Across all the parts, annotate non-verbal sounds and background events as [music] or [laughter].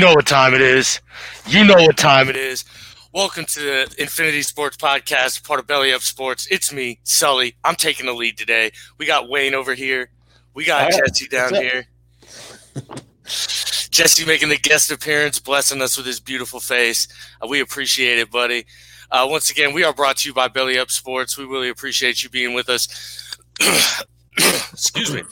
You know what time it is. You know what time it is. Welcome to the Infinity Sports Podcast, part of Belly Up Sports. It's me, Sully. I'm taking the lead today. We got Wayne over here. We got right. Jesse down here. Jesse making the guest appearance, blessing us with his beautiful face. Uh, we appreciate it, buddy. Uh, once again, we are brought to you by Belly Up Sports. We really appreciate you being with us. [clears throat] Excuse me.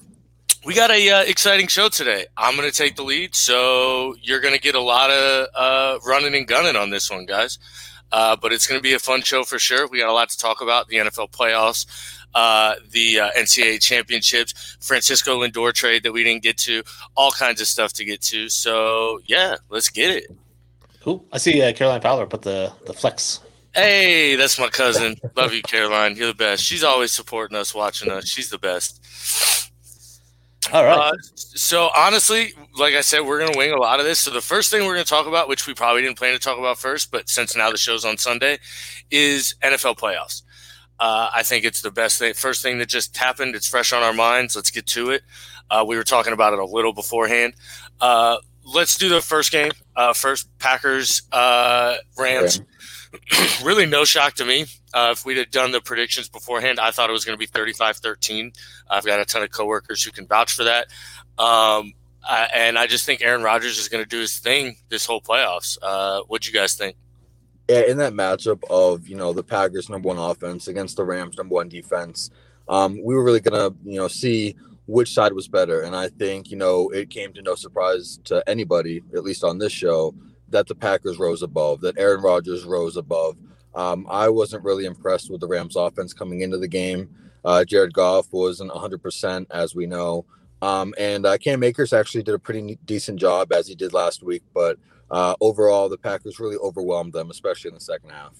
We got a uh, exciting show today. I'm going to take the lead, so you're going to get a lot of uh, running and gunning on this one, guys. Uh, but it's going to be a fun show for sure. We got a lot to talk about: the NFL playoffs, uh, the uh, NCAA championships, Francisco Lindor trade that we didn't get to, all kinds of stuff to get to. So yeah, let's get it. Cool. I see uh, Caroline Fowler put the the flex. Hey, that's my cousin. Love you, Caroline. You're the best. She's always supporting us, watching us. She's the best. All right. Uh, so honestly, like I said, we're going to wing a lot of this. So the first thing we're going to talk about, which we probably didn't plan to talk about first, but since now the show's on Sunday, is NFL playoffs. Uh, I think it's the best thing. First thing that just happened. It's fresh on our minds. Let's get to it. Uh, we were talking about it a little beforehand. Uh, let's do the first game. Uh, first, Packers, uh, Rams. [clears throat] really, no shock to me. Uh, if we'd have done the predictions beforehand, I thought it was going to be 35 13. I've got a ton of coworkers who can vouch for that. Um, uh, and I just think Aaron Rodgers is going to do his thing this whole playoffs. Uh, what do you guys think? Yeah, in that matchup of you know the Packers' number one offense against the Rams' number one defense, um, we were really gonna you know see which side was better, and I think you know it came to no surprise to anybody, at least on this show, that the Packers rose above, that Aaron Rodgers rose above. Um, I wasn't really impressed with the Rams' offense coming into the game. Uh, Jared Goff wasn't 100%, as we know. Um, and uh, Cam Akers actually did a pretty decent job, as he did last week. But uh, overall, the Packers really overwhelmed them, especially in the second half.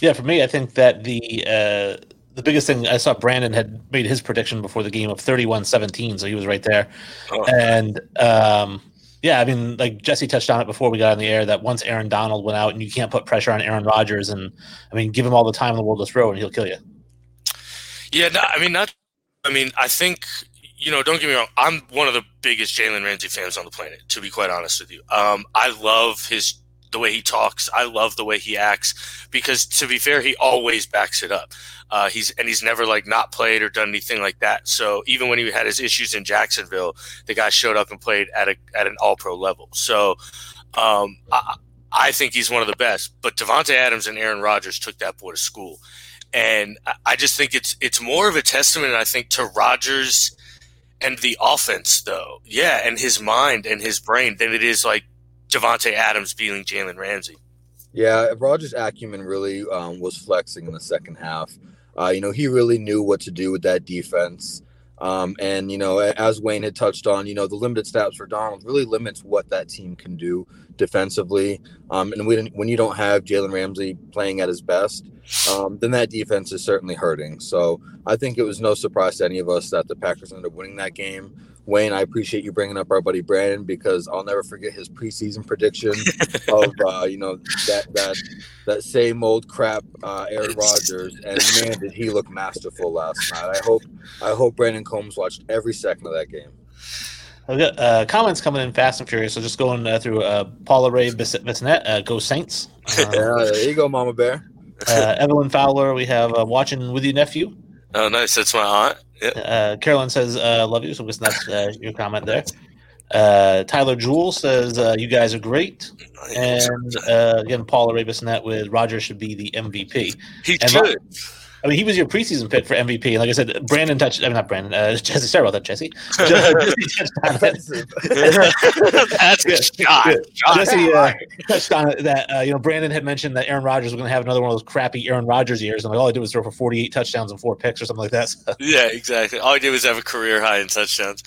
yeah, for me, I think that the uh, the biggest thing I saw Brandon had made his prediction before the game of 31-17, so he was right there. Oh. And um, yeah, I mean, like Jesse touched on it before we got on the air that once Aaron Donald went out and you can't put pressure on Aaron Rodgers, and I mean, give him all the time in the world to throw and he'll kill you. Yeah, no, I mean, not. I mean, I think you know. Don't get me wrong. I'm one of the biggest Jalen Ramsey fans on the planet. To be quite honest with you, um, I love his the way he talks. I love the way he acts because, to be fair, he always backs it up. Uh, he's and he's never like not played or done anything like that. So even when he had his issues in Jacksonville, the guy showed up and played at a at an All Pro level. So um, I, I think he's one of the best. But Davante Adams and Aaron Rodgers took that boy to school and I- I just think it's it's more of a testament, I think, to Rodgers and the offense, though. Yeah, and his mind and his brain than it is like Davante Adams beating Jalen Ramsey. Yeah, Rodgers' acumen really um, was flexing in the second half. Uh, you know, he really knew what to do with that defense. Um, and, you know, as Wayne had touched on, you know, the limited stats for Donald really limits what that team can do defensively. Um, and when, when you don't have Jalen Ramsey playing at his best, um, then that defense is certainly hurting. So I think it was no surprise to any of us that the Packers ended up winning that game. Wayne, I appreciate you bringing up our buddy Brandon because I'll never forget his preseason prediction [laughs] of uh, you know that that that same old crap uh, Aaron Rodgers, and man, did he look masterful last night. I hope I hope Brandon Combs watched every second of that game. I've got uh, comments coming in fast and furious. So just going uh, through uh, Paula Ray Bissonette, uh, Go Saints. Uh, [laughs] Yeah, there you go, Mama Bear. uh, Evelyn Fowler, we have uh, watching with your nephew. Oh, nice. That's my aunt. Yep. Uh, Carolyn says, uh, "Love you." So I guess that's uh, your comment there. Uh, Tyler Jewell says, uh, "You guys are great." And uh, again, Paul Arabisnet with Roger should be the MVP. he and should. I mean, he was your preseason pick for MVP. And like I said, Brandon touched. I mean, not Brandon. Uh, [laughs] Jesse. Sorry about that, Jesse. [laughs] Jesse touched on it. That's [laughs] a shot. yeah. Jesse uh, touched on it that uh, you know Brandon had mentioned that Aaron Rodgers was going to have another one of those crappy Aaron Rodgers years, and like all he did was throw for forty-eight touchdowns and four picks or something like that. So, Yeah, exactly. All I did was have a career high in touchdowns.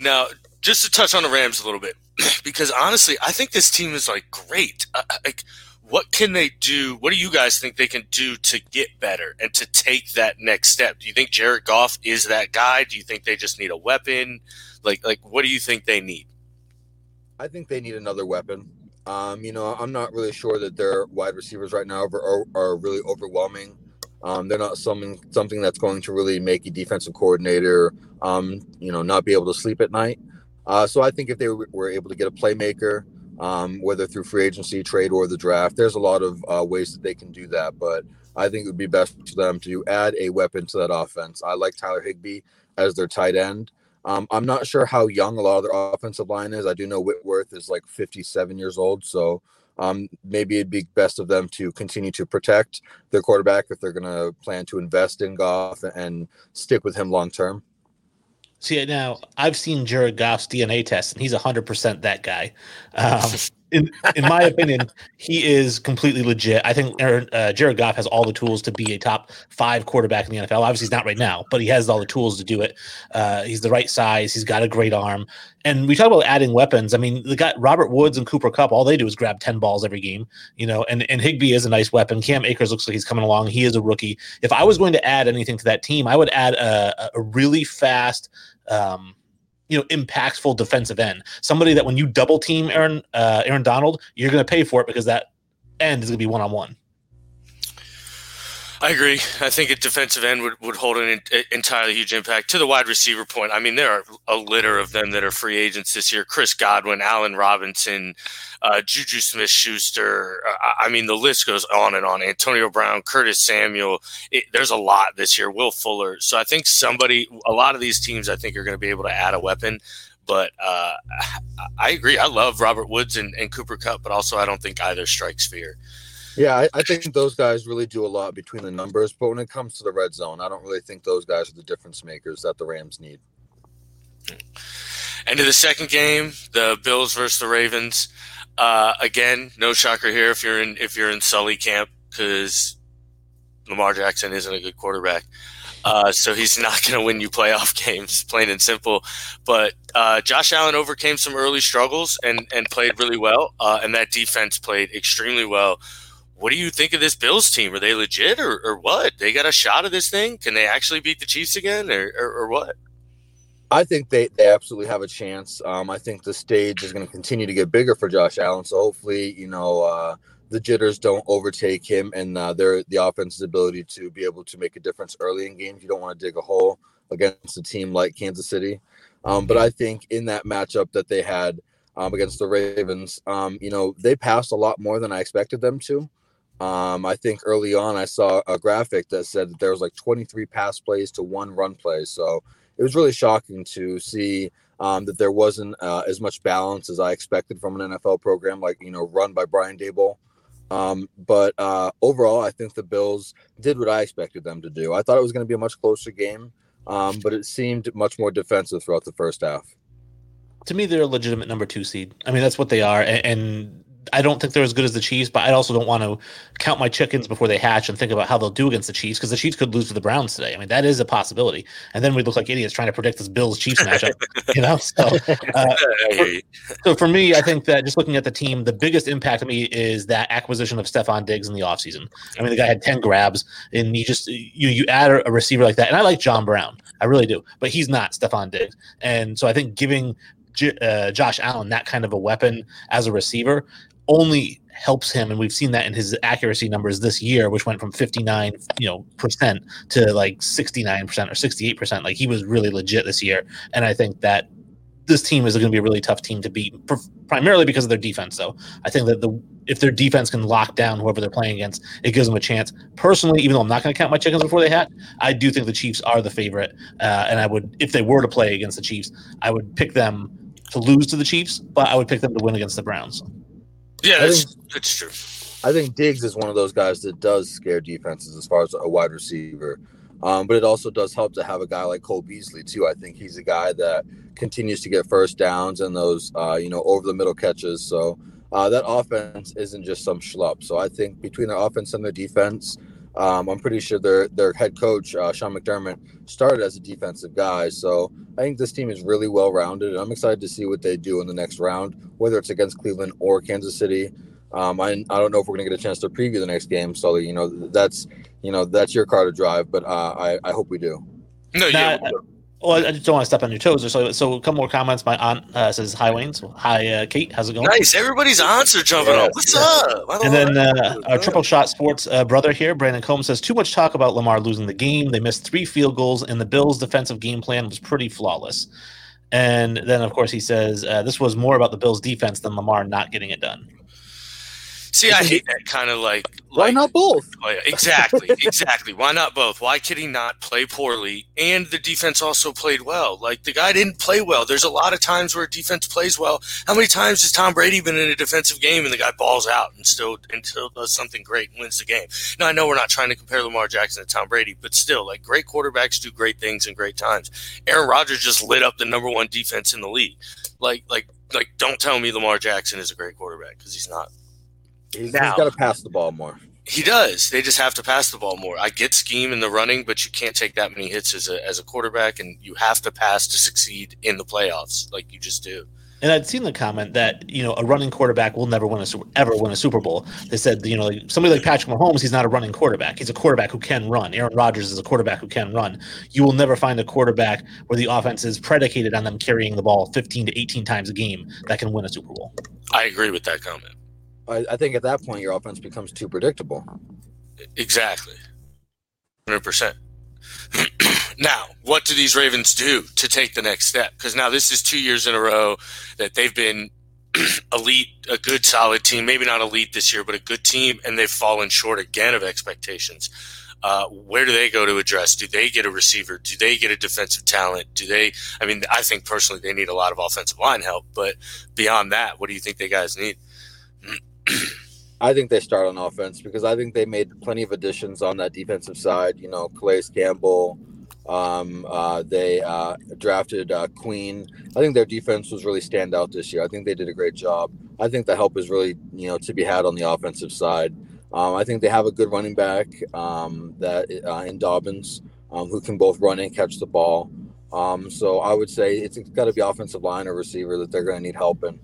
Now, just to touch on the Rams a little bit, [clears throat] because honestly, I think this team is like great. Uh, like, what can they do? What do you guys think they can do to get better and to take that next step? Do you think Jared Goff is that guy? Do you think they just need a weapon? Like, like, what do you think they need? I think they need another weapon. Um, you know, I'm not really sure that their wide receivers right now are, are, really overwhelming. Um, they're not something something that's going to really make a defensive coordinator, um, you know, not be able to sleep at night. Uh, so I think if they were able to get a playmaker, um, whether through free agency, trade, or the draft. There's a lot of uh, ways that they can do that, but I think it would be best for them to add a weapon to that offense. I like Tyler Higbee as their tight end. Um, I'm not sure how young a lot of their offensive line is. I do know Whitworth is like 57 years old, so um, maybe it'd be best of them to continue to protect their quarterback if they're going to plan to invest in Goff and stick with him long term. See now, I've seen Jared Goff's DNA test, and he's hundred percent that guy. Um, [laughs] in in my opinion, [laughs] he is completely legit. I think uh, Jared Goff has all the tools to be a top five quarterback in the NFL. Obviously, he's not right now, but he has all the tools to do it. Uh, he's the right size. He's got a great arm. And we talk about adding weapons. I mean, the guy Robert Woods and Cooper Kupp, all they do is grab ten balls every game. You know, and and Higbee is a nice weapon. Cam Akers looks like he's coming along. He is a rookie. If I was going to add anything to that team, I would add a, a really fast. Um, you know, impactful defensive end. Somebody that when you double team Aaron uh, Aaron Donald, you're going to pay for it because that end is going to be one on one. I agree. I think a defensive end would, would hold an entirely huge impact. To the wide receiver point, I mean, there are a litter of them that are free agents this year. Chris Godwin, Allen Robinson, uh, Juju Smith Schuster. Uh, I mean, the list goes on and on. Antonio Brown, Curtis Samuel. It, there's a lot this year. Will Fuller. So I think somebody, a lot of these teams, I think, are going to be able to add a weapon. But uh, I agree. I love Robert Woods and, and Cooper Kupp, but also I don't think either strikes fear. Yeah, I, I, think those guys really do a lot between the numbers. But when it comes to the red zone, I don't really think those guys are the difference makers that the Rams need. End of the second game, the Bills versus the Ravens. Uh, again, no shocker here if you're in if you're in Sully camp because Lamar Jackson isn't a good quarterback. Uh, so he's [laughs] not going to win you playoff [laughs] games, plain and simple. But uh, Josh Allen overcame some early struggles and and played really well, uh, and that defense played extremely well what do you think of this Bills team? Are they legit or, or what? They got a shot of this thing? Can they actually beat the Chiefs again or, or, or what? I think they, they absolutely have a chance. Um, I think the stage is going to continue to get bigger for Josh Allen. So hopefully, you know, uh, the jitters don't overtake him and uh, their the offense's ability to be able to make a difference early in games. You don't want to dig a hole against a team like Kansas City. Um, but I think in that matchup that they had um, against the Ravens, um, you know, they passed a lot more than I expected them to. Um, I think early on I saw a graphic that said that there was like 23 pass plays to one run play. So it was really shocking to see um, that there wasn't uh, as much balance as I expected from an NFL program, like you know, run by Brian Daboll. Um, but uh, overall, I think the Bills did what I expected them to do. I thought it was going to be a much closer game, um, but it seemed much more defensive throughout the first half. To me, they're a legitimate number two seed. I mean, that's what they are, and, and I don't think they're as good as the Chiefs, but I also don't want to count my chickens before they hatch and think about how they'll do against the Chiefs because the Chiefs could lose to the Browns today. I mean, that is a possibility. And then we look like idiots trying to predict this Bills Chiefs matchup, [laughs] you know? So, uh, for, so for me, I think that just looking at the team, the biggest impact to me is that acquisition of Stefon Diggs in the offseason. I mean, the guy had 10 grabs and you just, you, you add a receiver like that. And I like John Brown. I really do, but he's not Stefon Diggs. And so I think giving uh, Josh Allen that kind of a weapon as a receiver only helps him and we've seen that in his accuracy numbers this year which went from 59 you know percent to like 69 percent or 68 percent. Like he was really legit this year and i think that this team is going to be a really tough team to beat primarily because of their defense though. I think that the if their defense can lock down whoever they're playing against it gives them a chance. Personally even though i'm not going to count my chickens before they hatch i do think the chiefs are the favorite uh, and i would if they were to play against the chiefs i would pick them to lose to the chiefs but i would pick them to win against the browns yeah, that's, think, that's true. I think Diggs is one of those guys that does scare defenses as far as a wide receiver. Um, but it also does help to have a guy like Cole Beasley too. I think he's a guy that continues to get first downs and those uh, you know over the middle catches. So uh, that offense isn't just some schlup. So I think between their offense and their defense, um, I'm pretty sure their their head coach uh, Sean McDermott started as a defensive guy. So I think this team is really well rounded, and I'm excited to see what they do in the next round, whether it's against Cleveland or Kansas City. Um, I, I don't know if we're going to get a chance to preview the next game, so you know that's you know that's your car to drive, but uh, I I hope we do. No, yeah. Well, I just don't want to step on your toes. So, so a couple more comments. My aunt uh, says, "Hi, Wayne." So, hi, uh, Kate. How's it going? Nice. Everybody's aunts are jumping yeah. up. What's up? And then uh, our triple shot sports uh, brother here, Brandon Combs, says, "Too much talk about Lamar losing the game. They missed three field goals, and the Bills' defensive game plan was pretty flawless." And then, of course, he says uh, this was more about the Bills' defense than Lamar not getting it done. See, I hate that kind of like. Why like, not both? [laughs] Exactly, exactly. Why not both? Why could he not play poorly and the defense also played well? Like the guy didn't play well. There's a lot of times where defense plays well. How many times has Tom Brady been in a defensive game and the guy balls out and still and still does something great and wins the game? Now I know we're not trying to compare Lamar Jackson to Tom Brady, but still, like great quarterbacks do great things in great times. Aaron Rodgers just lit up the number one defense in the league. Like, like, like, don't tell me Lamar Jackson is a great quarterback because he's not. He's, Now- he's got to pass the ball more. He does. They just have to pass the ball more. I get scheme in the running, but you can't take that many hits as a as a quarterback, and you have to pass to succeed in the playoffs, like you just do. And I'd seen the comment that you know a running quarterback will never win a ever win a Super Bowl. They said you know somebody like Patrick Mahomes, he's not a running quarterback. He's a quarterback who can run. Aaron Rodgers is a quarterback who can run. You will never find a quarterback where the offense is predicated on them carrying the ball 15 to 18 times a game that can win a Super Bowl. I agree with that comment. I, I think at that point your offense becomes too predictable. Exactly. 100%. [clears throat] now, what do these Ravens do to take the next step? Because now this is two years in a row that they've been [clears throat] elite, a good, solid team. Maybe not elite this year, but a good team, and they've fallen short again of expectations. Uh, where do they go to address? Do they get a receiver? Do they get a defensive talent? Do they? I mean, I think personally they need a lot of offensive line help, but beyond that, what do you think they guys need? [clears throat] I think they start on offense because I think they made plenty of additions on that defensive side. You know, Calais Campbell. Um, uh, they uh, drafted uh, Queen. I think their defense was really stand out this year. I think they did a great job. I think the help is really you know to be had on the offensive side. Um, I think they have a good running back um, that uh, in Dobbins um, who can both run and catch the ball. Um, so I would say it's got to be offensive line or receiver that they're going to need help in.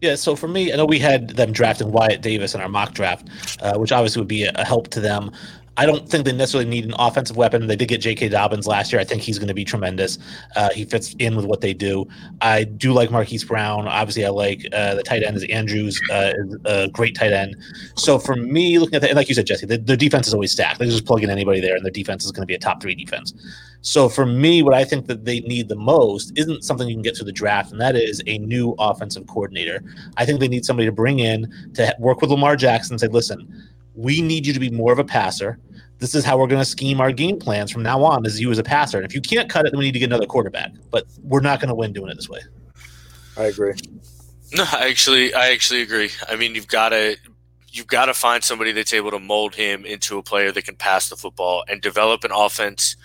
Yeah, so for me, I know we had them drafting Wyatt Davis in our mock draft, uh, which obviously would be a, a help to them. I don't think they necessarily need an offensive weapon. They did get J.K. Dobbins last year. I think he's going to be tremendous. Uh, he fits in with what they do. I do like Marquise Brown. Obviously, I like uh, the tight end is Andrews, uh, is a great tight end. So for me, looking at that, and like you said, Jesse, the, defense is always stacked. They just plug in anybody there, and their defense is going to be a top three defense. So for me, what I think that they need the most isn't something you can get through the draft, and that is a new offensive coordinator. I think they need somebody to bring in to work with Lamar Jackson and say, listen, we need you to be more of a passer. This is how we're going to scheme our game plans from now on as you as a passer. And if you can't cut it, then we need to get another quarterback. But we're not going to win doing it this way. I agree. No, I actually, I actually agree. I mean, you've got to, you've got to find somebody that's able to mold him into a player that can pass the football and develop an offense,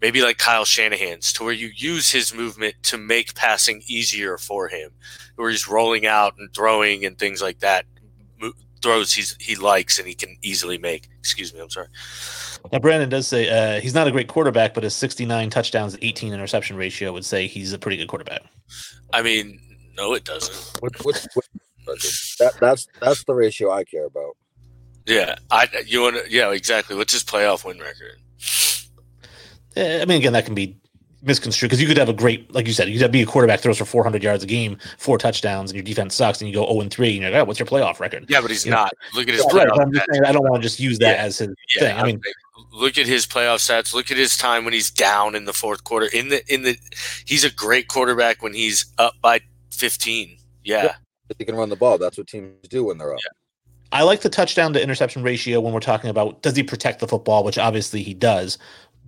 maybe like Kyle Shanahan's, to where you use his movement to make passing easier for him, where he's rolling out and throwing and things like that. Mo- Throws he's he likes and he can easily make. Excuse me, I'm sorry. Now, Brandon does say uh, he's not a great quarterback, but his 69 touchdowns, 18 interception ratio would say he's a pretty good quarterback. I mean, no, it doesn't. What, what, what, that, that's that's the ratio I care about. Yeah, I you want to yeah exactly. What's his playoff win record? Eh, I mean, again, that can be misconstrued because you could have a great, like you said, you could be a quarterback throws for 400 yards a game, four touchdowns, and your defense sucks, and you go 0 and 3, and you're like, oh, what's your playoff record? Yeah, but he's You know, not. Look at his Right, playoff. but I'm just saying, I don't want to just use that Yeah. as his Yeah, thing. I mean, look at his playoff stats. Look at his time when he's down in the fourth quarter. In the in the, he's a great quarterback when he's up by 15. Yeah, Yeah. If he can run the ball, that's what teams do when they're up. I like the touchdown to interception ratio when we're talking about does he protect the football, which obviously he does.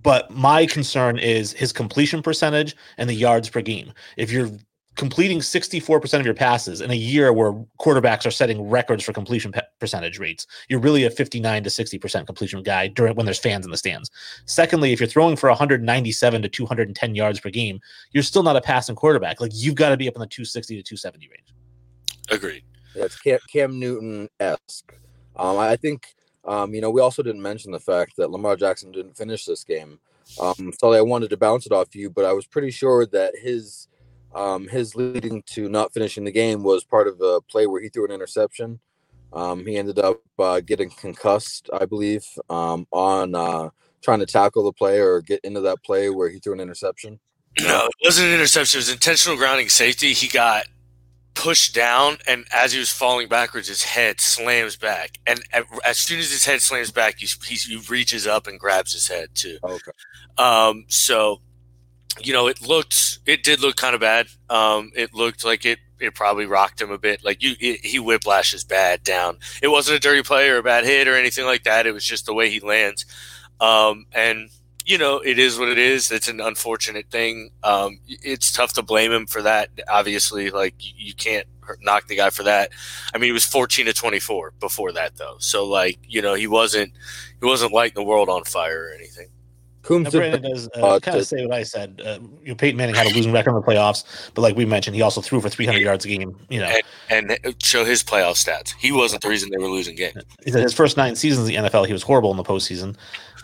But my concern is his completion percentage and the yards per game. If you're completing 64% of your passes in a year where quarterbacks are setting records for completion pe- percentage rates, you're really a 59 to 60% completion guy during when there's fans in the stands. Secondly, if you're throwing for 197 to 210 yards per game, you're still not a passing quarterback. Like you've got to be up in the 260 to 270 range. agreed. Yeah, it's Cam, Cam Newton esque. Um, I think um, you know we also didn't mention the fact that Lamar Jackson didn't finish this game. Um, so I wanted to bounce it off you, but I was pretty sure that his um, his leading to not finishing the game was part of a play where he threw an interception. Um, he ended up uh, getting concussed, I believe, um, on uh, trying to tackle the play or get into that play where he threw an interception. No, it wasn't an interception. It was intentional grounding safety. He got pushed down, and as he was falling backwards, his head slams back. And as soon as his head slams back, he's, he's, he reaches up and grabs his head too. Okay. Um, so you know, it looked, it did look kind of bad. Um, it looked like it, it probably rocked him a bit. Like you, it, he whiplashes bad down. It wasn't a dirty play or a bad hit or anything like that. It was just the way he lands. Um, and you know, it is what it is. It's an unfortunate thing. Um, it's tough to blame him for that. Obviously, like you can't knock the guy for that. I mean, he was 14 to 24 before that, though. So, like, you know, he wasn't he wasn't lighting the world on fire or anything. Coombs Brandon does uh, kind of say what I said. Uh, you know, Peyton Manning had a losing record in the playoffs, but like we mentioned, he also threw for 300 yards a game. You know, and, and show his playoff stats. He wasn't the reason they were losing games. His first nine seasons in the NFL, he was horrible in the postseason.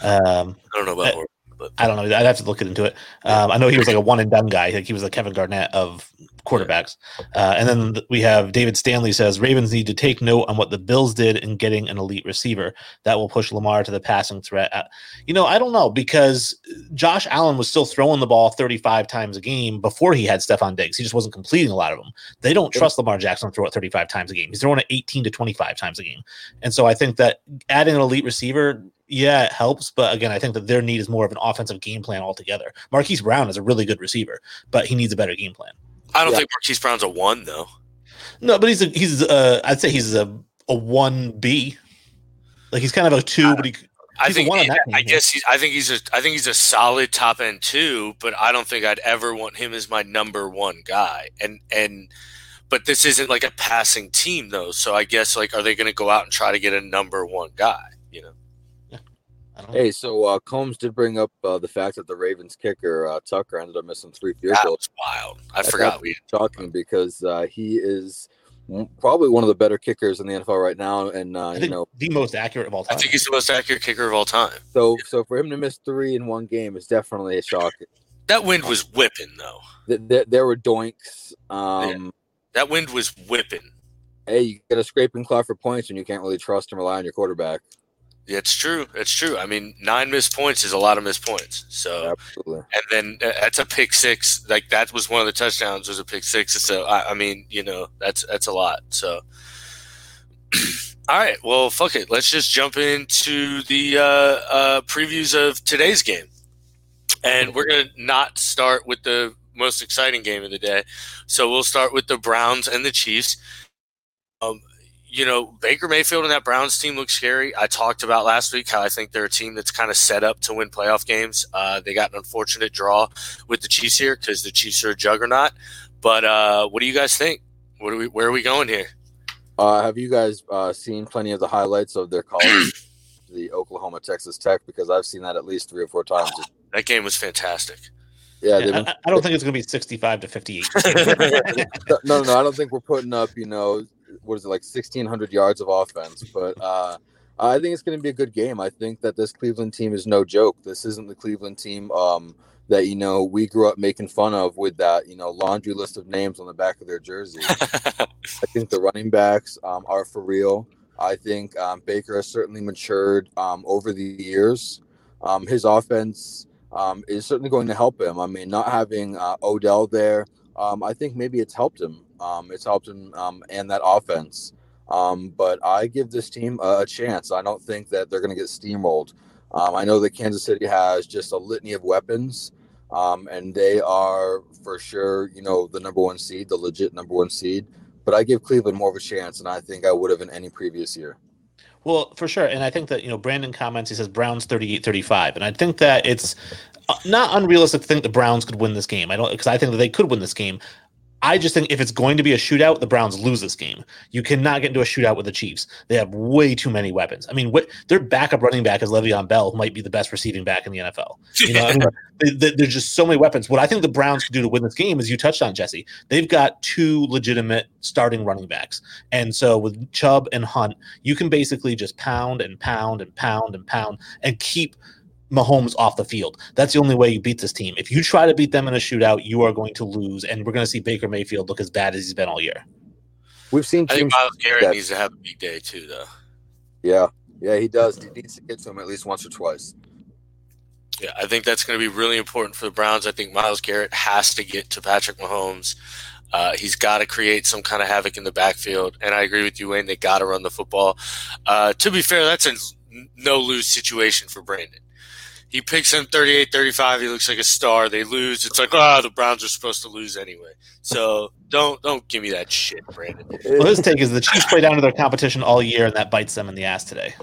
Um, I don't know about. Uh, but I don't know. I'd have to look into it. Um, I know he was like a one and done guy. Like he was a Kevin Garnett of quarterbacks. Uh, and then we have David Stanley says Ravens need to take note on what the Bills did in getting an elite receiver that will push Lamar to the passing threat. Uh, you know, I don't know because Josh Allen was still throwing the ball 35 times a game before he had Stefon Diggs. He just wasn't completing a lot of them. They don't trust Lamar Jackson to throw it 35 times a game. He's throwing it 18 to 25 times a game. And so I think that adding an elite receiver yeah, it helps. But again, I think that their need is more of an offensive game plan altogether. Marquise Brown is a really good receiver, but he needs a better game plan. I don't yeah. think Marquise Brown's a one though. No, but he's a he's uh I'd say he's a a one B. Like he's kind of a two, but he I think he, I guess he's I think he's a I think he's a solid top end two, but I don't think I'd ever want him as my number one guy. And and but this isn't like a passing team though, so I guess like are they going to go out and try to get a number one guy? You know. Hey, so uh, Combs did bring up uh, the fact that the Ravens kicker uh, Tucker ended up missing three field goals. wild. I, I forgot. We talking because uh, he is probably one of the better kickers in the NFL right now, and uh, you know the most accurate of all time. I think he's the most accurate kicker of all time. So, so for him to miss three in one game is definitely a shock. That wind was whipping, though. There, there were doinks. Um, yeah. That wind was whipping. Hey, you get a scraping claw for points, and you can't really trust and rely on your quarterback. It's true. It's true. I mean, nine missed points is a lot of missed points. So, absolutely. And then uh, that's a pick six. Like that was one of the touchdowns was a pick six. So I, I mean, you know, that's that's a lot. So, [clears throat] all right. Well, fuck it. Let's just jump into the uh, uh, previews of today's game, and we're gonna not start with the most exciting game of the day. So we'll start with the Browns and the Chiefs. Um, you know, Baker Mayfield and that Browns team looks scary. I talked about last week how I think they're a team that's kind of set up to win playoff games. Uh, they got an unfortunate draw with the Chiefs here because the Chiefs are a juggernaut. But uh, what do you guys think? What are we? Where are we going here? Uh, have you guys uh, seen plenty of the highlights of their college, [clears throat] the Oklahoma Texas Tech? Because I've seen that at least three or four times. that game was fantastic. Yeah, yeah I, I, don't think it's going to be sixty-five to fifty-eight. [laughs] no, no, no. I don't think we're putting up, you know, what is it like 1600 yards of offense but uh I think it's going to be a good game. I think that this Cleveland team is no joke. This isn't the Cleveland team um, that you know we grew up making fun of with that you know laundry list of names on the back of their jersey. [laughs] I think the running backs um, are for real. I think um, Baker has certainly matured um, over the years. Um, his offense um, is certainly going to help him. I mean, not having uh, Odell there, I think maybe it's helped him. Um, it's helped him um, and that offense. Um, but I give this team a, chance. I don't think that they're going to get steamrolled. Um, I know that Kansas City has just a litany of weapons, um, and they are for sure, you know, the number one seed, the legit number one seed. But I give Cleveland more of a chance than I think I would have in any previous year. Well, for sure. And I think that, you know, Brandon comments, he says Browns 38 35. And I think that it's uh, not unrealistic to think the Browns could win this game. I don't, because I think that they could win this game. I just think if it's going to be a shootout, the Browns lose this game. You cannot get into a shootout with the Chiefs. They have way too many weapons. I mean, wh- their backup running back is Le'Veon Bell, who might be the best receiving back in the NFL. You know, I mean, [laughs] they, they, there's just so many weapons. What I think the Browns could do to win this game is you touched on Jesse. They've got two legitimate starting running backs, and so with Chubb and Hunt, you can basically just pound and pound and pound and pound and keep Mahomes off the field. That's the only way you beat this team. If you try to beat them in a shootout, you are going to lose, and we're going to see Baker Mayfield look as bad as he's been all year. We've seen. I think Myles Garrett that, needs to have a big day too, though. Yeah, yeah, he does. He needs to get to him at least once or twice. Yeah, I think that's going to be really important for the Browns. I think Myles Garrett has to get to Patrick Mahomes. Uh, he's got to create some kind of havoc in the backfield, and I agree with you, Wayne. They got to run the football. Uh, to be fair, that's a no lose situation for Brandon He picks him 38 35. He looks like a star. They lose. It's like, oh, the Browns are supposed to lose anyway. So don't don't give me that shit, Brandon. Well, his take is the Chiefs play down to their competition all year, and that bites them in the ass today.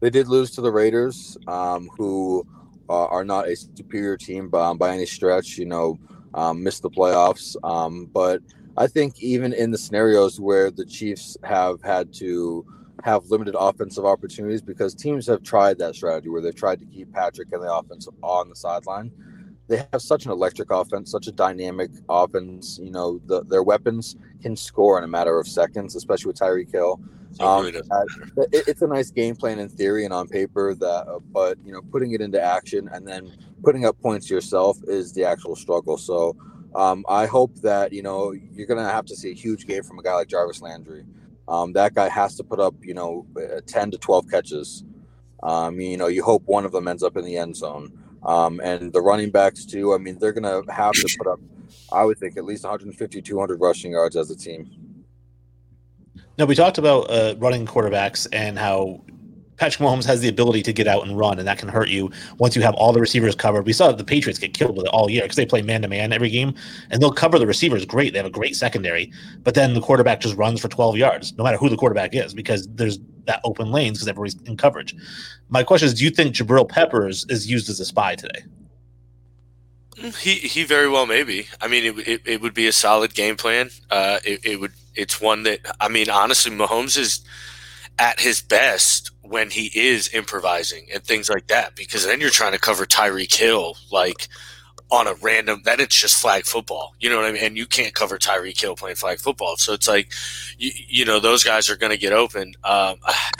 They did lose to the Raiders, um, who uh, are not a superior team by, by any stretch. You know, um, missed the playoffs. Um, but I think even in the scenarios where the Chiefs have had to have limited offensive opportunities because teams have tried that strategy where they've tried to keep Patrick and the offense on the sideline. They have such an electric offense, such a dynamic offense. You know, the, their weapons can score in a matter of seconds, especially with Tyreek Hill. Um, it, it's a nice game plan in theory and on paper, that, uh, but you know, putting it into action and then putting up points yourself is the actual struggle. So, um, I hope that you know you're going to have to see a huge game from a guy like Jarvis Landry. Um, that guy has to put up, you know, uh, 10 to 12 catches. Um, you know, you hope one of them ends up in the end zone. Um, and the running backs, too, I mean, they're going to have to put up, I would think, at least 150, 200 rushing yards as a team. Now, we talked about uh, running quarterbacks and how Patrick Mahomes has the ability to get out and run, and that can hurt you once you have all the receivers covered. We saw the Patriots get killed with it all year because they play man to man every game, and they'll cover the receivers great. They have a great secondary, but then the quarterback just runs for 12 yards, no matter who the quarterback is, because there's that open lanes because everybody's in coverage. My question is, do you think Jabril Peppers is used as a spy today? He he very well may be. I mean, it, it, it would be a solid game plan. Uh, it, it would. It's one that I mean, honestly, Mahomes is at his best when he is improvising and things like that because then you're trying to cover Tyreek Hill like on a random then it's just flag football. You know what I mean? And you can't cover Tyreek Hill playing flag football. So it's like you, you know those guys are going to get open. Um,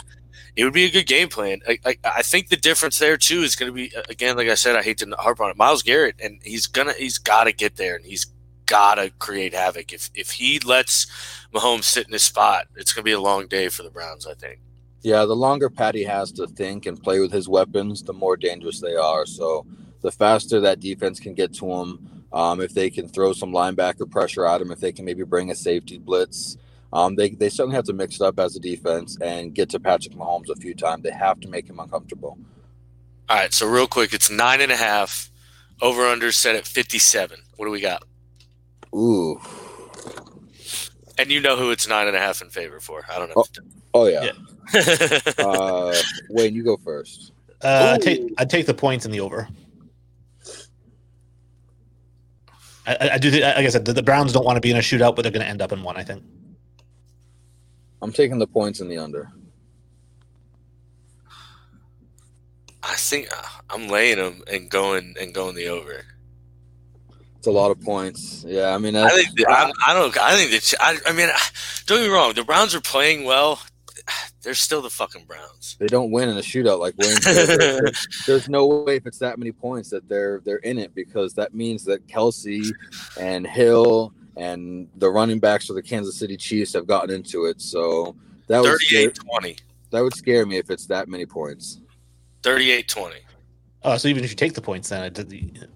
[sighs] it would be a good game plan. I, I, I think the difference there too is going to be again like I said I hate to harp on it Myles Garrett and he's gonna he's got to get there and he's got to create havoc. If if he lets Mahomes sit in his spot it's going to be a long day for the Browns I think yeah, the longer Patty has to think and play with his weapons, the more dangerous they are. So the faster that defense can get to him, um, if they can throw some linebacker pressure at him, if they can maybe bring a safety blitz, um, they, they certainly have to mix it up as a defense and get to Patrick Mahomes a few times. They have to make him uncomfortable. All right, so real quick, it's nine and a half. Over under set at 57. What do we got? Ooh. And you know who it's nine and a half in favor for. I don't know. Oh, oh yeah. yeah uh, [laughs] Wayne, you go first. Uh, I take I take the points in the over. I, I do. Think, like I said, the, the, Browns don't want to be in a shootout, but they're going to end up in one. I think. I'm taking the points in the under. I think uh, I'm laying them and going and going the over. It's a lot of points. Yeah, I mean, I think the, I, I, don't. I think that. I, I mean, don't get me wrong. The Browns are playing well they're still the fucking Browns. They don't win in a shootout like Wayne said. there's, [laughs] there's no way if it's that many points that they're they're in it because that means that Kelce and Hill and the running backs for the Kansas City Chiefs have gotten into it. So that would 38 20. That would scare me if it's that many points. 38 20. Oh, so even if you take the points, then it,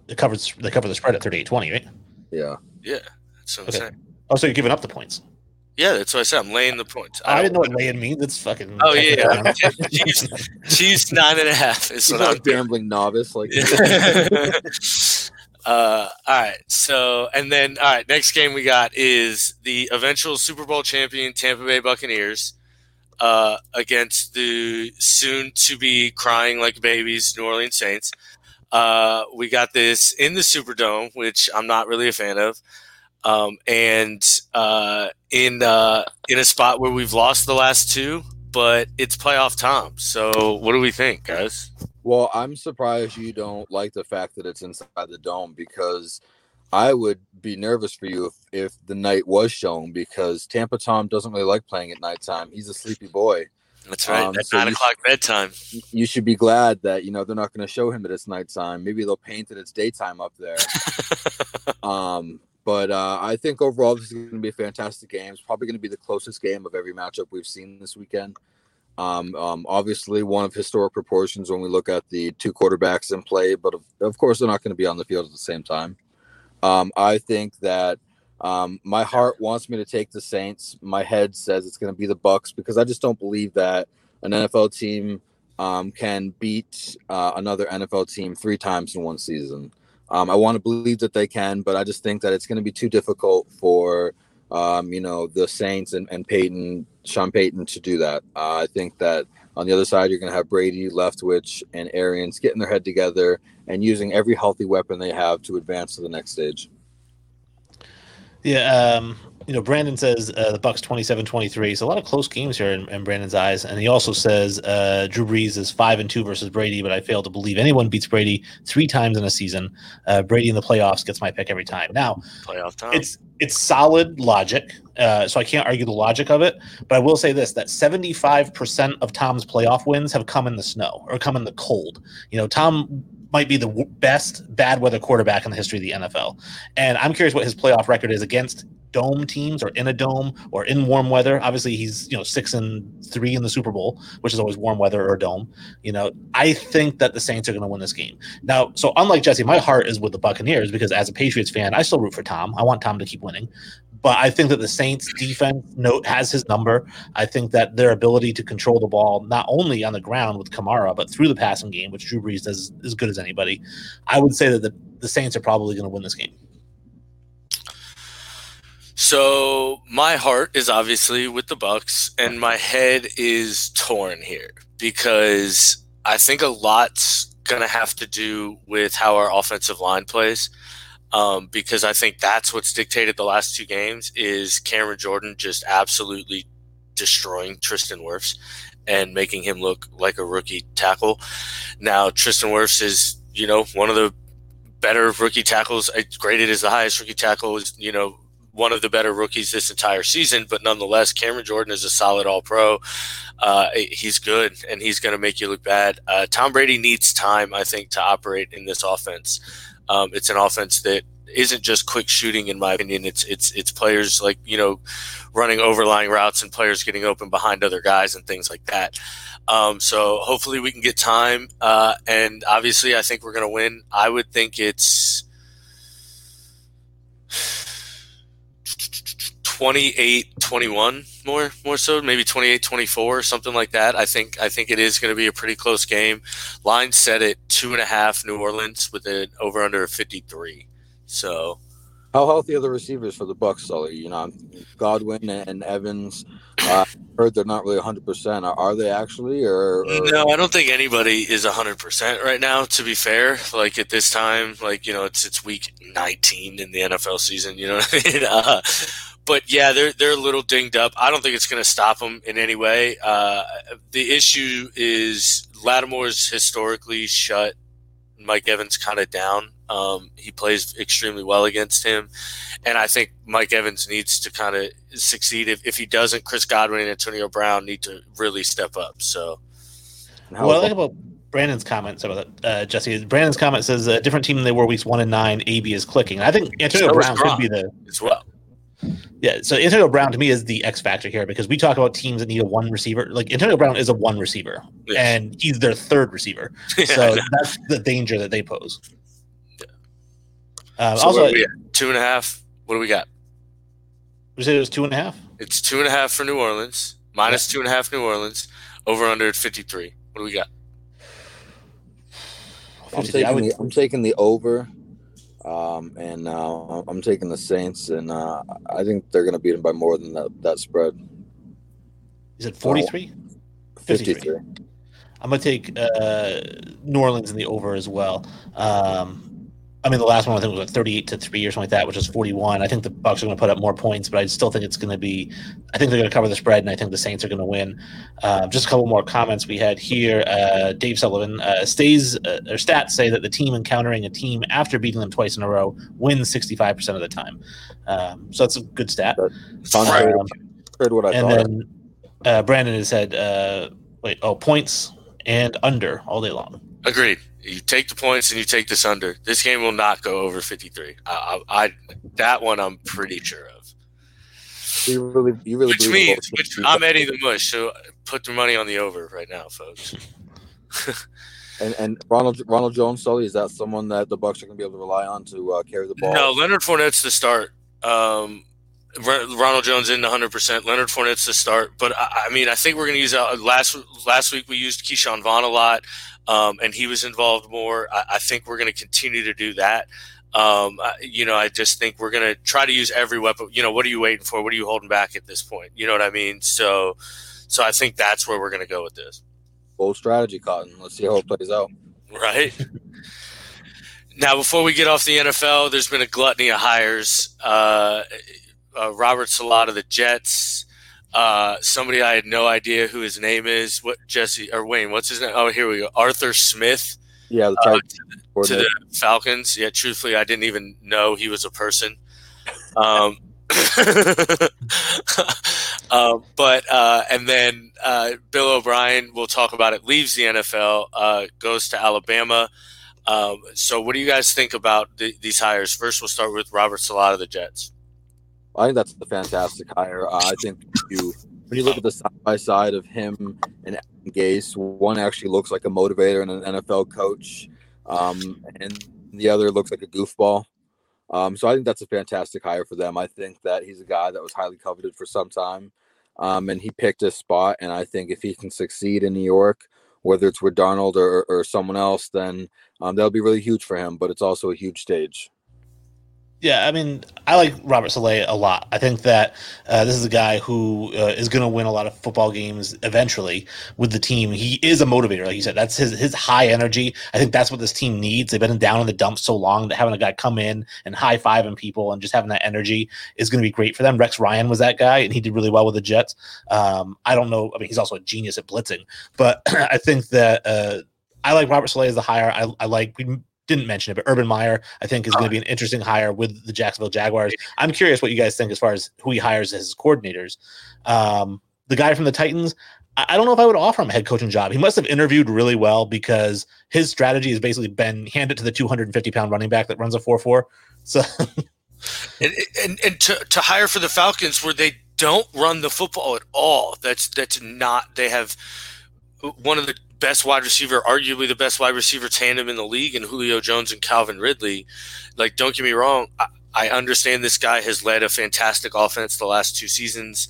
it covers they cover the spread at 38 20, right? Yeah. Yeah. So what I'm saying. Oh, so you're giving up the points. Yeah, that's what I said. I'm laying the points. I, I didn't know what laying means. It's fucking. Oh yeah, yeah. [laughs] she's, she's nine and a half. Is what I'm gambling novice like. [laughs] uh, all right. So and then all right. Next game we got is the eventual Super Bowl champion Tampa Bay Buccaneers uh, against the soon to be crying like babies New Orleans Saints. Uh, we got this in the Superdome, which I'm not really a fan of um, and uh, in uh, in a spot where we've lost the last two, but it's playoff time. So, what do we think, guys? Well, I'm surprised you don't like the fact that it's inside the dome because I would be nervous for you if, if the night was shown because Tampa Tom doesn't really like playing at nighttime. He's a sleepy boy. That's right. Um, at so nine o'clock should, bedtime. You should be glad that you know they're not going to show him that it's nighttime. Maybe they'll paint that it's daytime up there. [laughs] um, but uh, I think overall, this is going to be a fantastic game. It's probably going to be the closest game of every matchup we've seen this weekend. Um, um, obviously, one of historic proportions when we look at the two quarterbacks in play, but of, of course, they're not going to be on the field at the same time. Um, I think that um, my heart wants me to take the Saints. My head says it's going to be the Bucks because I just don't believe that an NFL team um, can beat uh, another NFL team three times in one season. Um, I want to believe that they can, but I just think that it's going to be too difficult for um, you know the Saints and, and Peyton, Sean Payton to do that. Uh, I think that on the other side, you're going to have Brady, Leftwich, and Arians getting their head together and using every healthy weapon they have to advance to the next stage. Yeah, um, you know, Brandon says uh, the Bucks 27-23. So a lot of close games here in, in Brandon's eyes, and he also says uh, Drew Brees is five and two versus Brady, but I fail to believe anyone beats Brady three times in a season. Uh, Brady in the playoffs gets my pick every time. Now, Playoff time. it's it's solid logic, uh, so I can't argue the logic of it. But I will say this: that seventy five percent of Tom's playoff wins have come in the snow or come in the cold. You know, Tom might be the best bad weather quarterback in the history of the NFL, and I'm curious what his playoff record is against dome teams or in a dome or in warm weather. Obviously, he's you know six and three in the Super Bowl, which is always warm weather or dome. You know, I think that the Saints are going to win this game. Now, so unlike Jesse, my heart is with the Buccaneers because as a Patriots fan, I still root for Tom. I want Tom to keep winning. But I think that the Saints defense note has his number. I think that their ability to control the ball, not only on the ground with Kamara, but through the passing game, which Drew Brees does as good as anybody. I would say that the, the Saints are probably going to win this game. So my heart is obviously with the Bucks, and my head is torn here because I think a lot's gonna have to do with how our offensive line plays. Um, because I think that's what's dictated the last two games is Cameron Jordan just absolutely destroying Tristan Wirfs and making him look like a rookie tackle. Now Tristan Wirfs is, you know, one of the better rookie tackles, I graded as the highest rookie tackle is, you know, one of the better rookies this entire season, but nonetheless, Cameron Jordan is a solid All Pro. Uh, he's good, and he's going to make you look bad. Uh, Tom Brady needs time, I think, to operate in this offense. Um, it's an offense that isn't just quick shooting, in my opinion. It's it's it's players like you know running overlying routes and players getting open behind other guys and things like that. Um, so hopefully we can get time, uh, and obviously I think we're going to win. I would think it's 28 21 more more so maybe 28 24 something like that. I think i think it is going to be a pretty close game. Line set at two and a half new orleans with an over under 53 so how healthy are the receivers for the bucks sully? You know godwin and evans uh, heard they're not really 100% are, are they actually or, or, no i don't think anybody is 100% right now to be fair. Like at this time like you know it's it's week 19 in the nfl season you know what i mean? [laughs] Uh, but yeah, they're they're a little dinged up. I don't think it's going to stop them in any way. Uh, the issue is Lattimore's historically shut Mike Evans kind of down. Um, he plays extremely well against him, and I think Mike Evans needs to kind of succeed. If, if he doesn't, Chris Godwin and Antonio Brown need to really step up. So, what I like about Brandon's comments about uh, Jesse. Brandon's comment says a different team than they were weeks one and nine. AB is clicking. I think Antonio so Brown could be the as well. Yeah, so Antonio Brown to me is the X factor here because we talk about teams that need a one receiver. Like Antonio Brown is a one receiver, yes. and he's their third receiver. [laughs] So that's the danger that they pose. Yeah. Uh, so also, two and a half. What do we got? We said it was two and a half. It's two and a half for New Orleans, minus yeah. two and a half New Orleans, over under at fifty three. What do we got? I'm taking, would, the, I'm taking the over um, and uh, I'm taking the Saints, and uh, I think they're going to beat them by more than that, that spread. Is it 43? 53. I'm going to take uh, New Orleans in the over as well. Um, I mean, the last one I think was like 38 to three or something like that, which is 41. I think the Bucks are going to put up more points, but I still think it's going to be. I think they're going to cover the spread, and I think the Saints are going to win. Uh, just a couple more comments we had here. Uh, Dave Sullivan uh, stays uh, or stats say that the team encountering a team after beating them twice in a row wins 65 percent of the time. Um, so that's a good stat. Um, heard what I and thought. then uh, Brandon has said, uh, "Wait, oh, points and under all day long." Agreed. You take the points and you take this under. This game will not go over 53. I, I, I that one I'm pretty sure of. You really, you really which means which, I'm Eddie the Mush, so put the money on the over right now, folks. [laughs] and and Ronald Ronald Jones, Sully, is that someone that the Bucks are going to be able to rely on to uh, carry the ball? No, Leonard Fournette's the start. Um, Ronald Jones in 100. percent Leonard Fournette's the start, but I, I mean, I think we're going to use uh, last last week we used Ke'Shawn Vaughn a lot, um, and he was involved more. I, I think we're going to continue to do that. Um, you know, I just think we're going to try to use every weapon. You know, what are you waiting for? What are you holding back at this point? You know what I mean? So, so I think that's where we're going to go with this. Bold strategy, Cotton. Let's see how it plays out. Right. now, before we get off the NFL, there's been a gluttony of hires. Uh, uh, Robert of the Jets. Uh, somebody I had no idea who his name is. What Jesse or Wayne? What's his name? Oh, here we go. Arthur Smith. Yeah, the uh, to, to the Falcons. Yeah, truthfully, I didn't even know he was a person. Um, [laughs] uh, but uh, and then uh, Bill O'Brien, we'll talk about it. Leaves the NFL, uh, goes to Alabama. Um, so, what do you guys think about these hires? First, we'll start with Robert Saleh of the Jets. I think that's a fantastic hire. Uh, I think you when you look at the side by side of him and Gase, one actually looks like a motivator and an NFL coach, um, and the other looks like a goofball. Um, so I think that's a fantastic hire for them. I think that he's a guy that was highly coveted for some time, um, and he picked a spot. And I think if he can succeed in New York, whether it's with Darnold or, or someone else, then um, that'll be really huge for him. But it's also a huge stage. Yeah, I mean, I like Robert Saleh a lot. I think that uh, this is a guy who uh, is going to win a lot of football games eventually with the team. He is a motivator, like you said. That's his his high energy. I think that's what this team needs. They've been down in the dumps so long that having a guy come in and high fiving people and just having that energy is going to be great for them. Rex Ryan was that guy, and he did really well with the Jets. Um, I don't know. I mean, he's also a genius at blitzing, but [clears throat] I think that. Uh, I like Robert Saleh as the hire. I, I like we didn't mention it, but Urban Meyer, I think, is going to be an interesting hire with the Jacksonville Jaguars. I'm curious what you guys think as far as who he hires as his coordinators. Um, the guy from the Titans, I, I don't know if I would offer him a head coaching job. He must have interviewed really well because his strategy has basically been hand it to the 250 pound running back that runs a 4 4. So. [laughs] and, and, and to, to hire for the Falcons where they don't run the football at all. That's that's not. They have one of the best wide receiver, arguably the best wide receiver tandem in the league, and Julio Jones and Calvin Ridley. Like, don't get me wrong, I, I understand this guy has led a fantastic offense the last two seasons,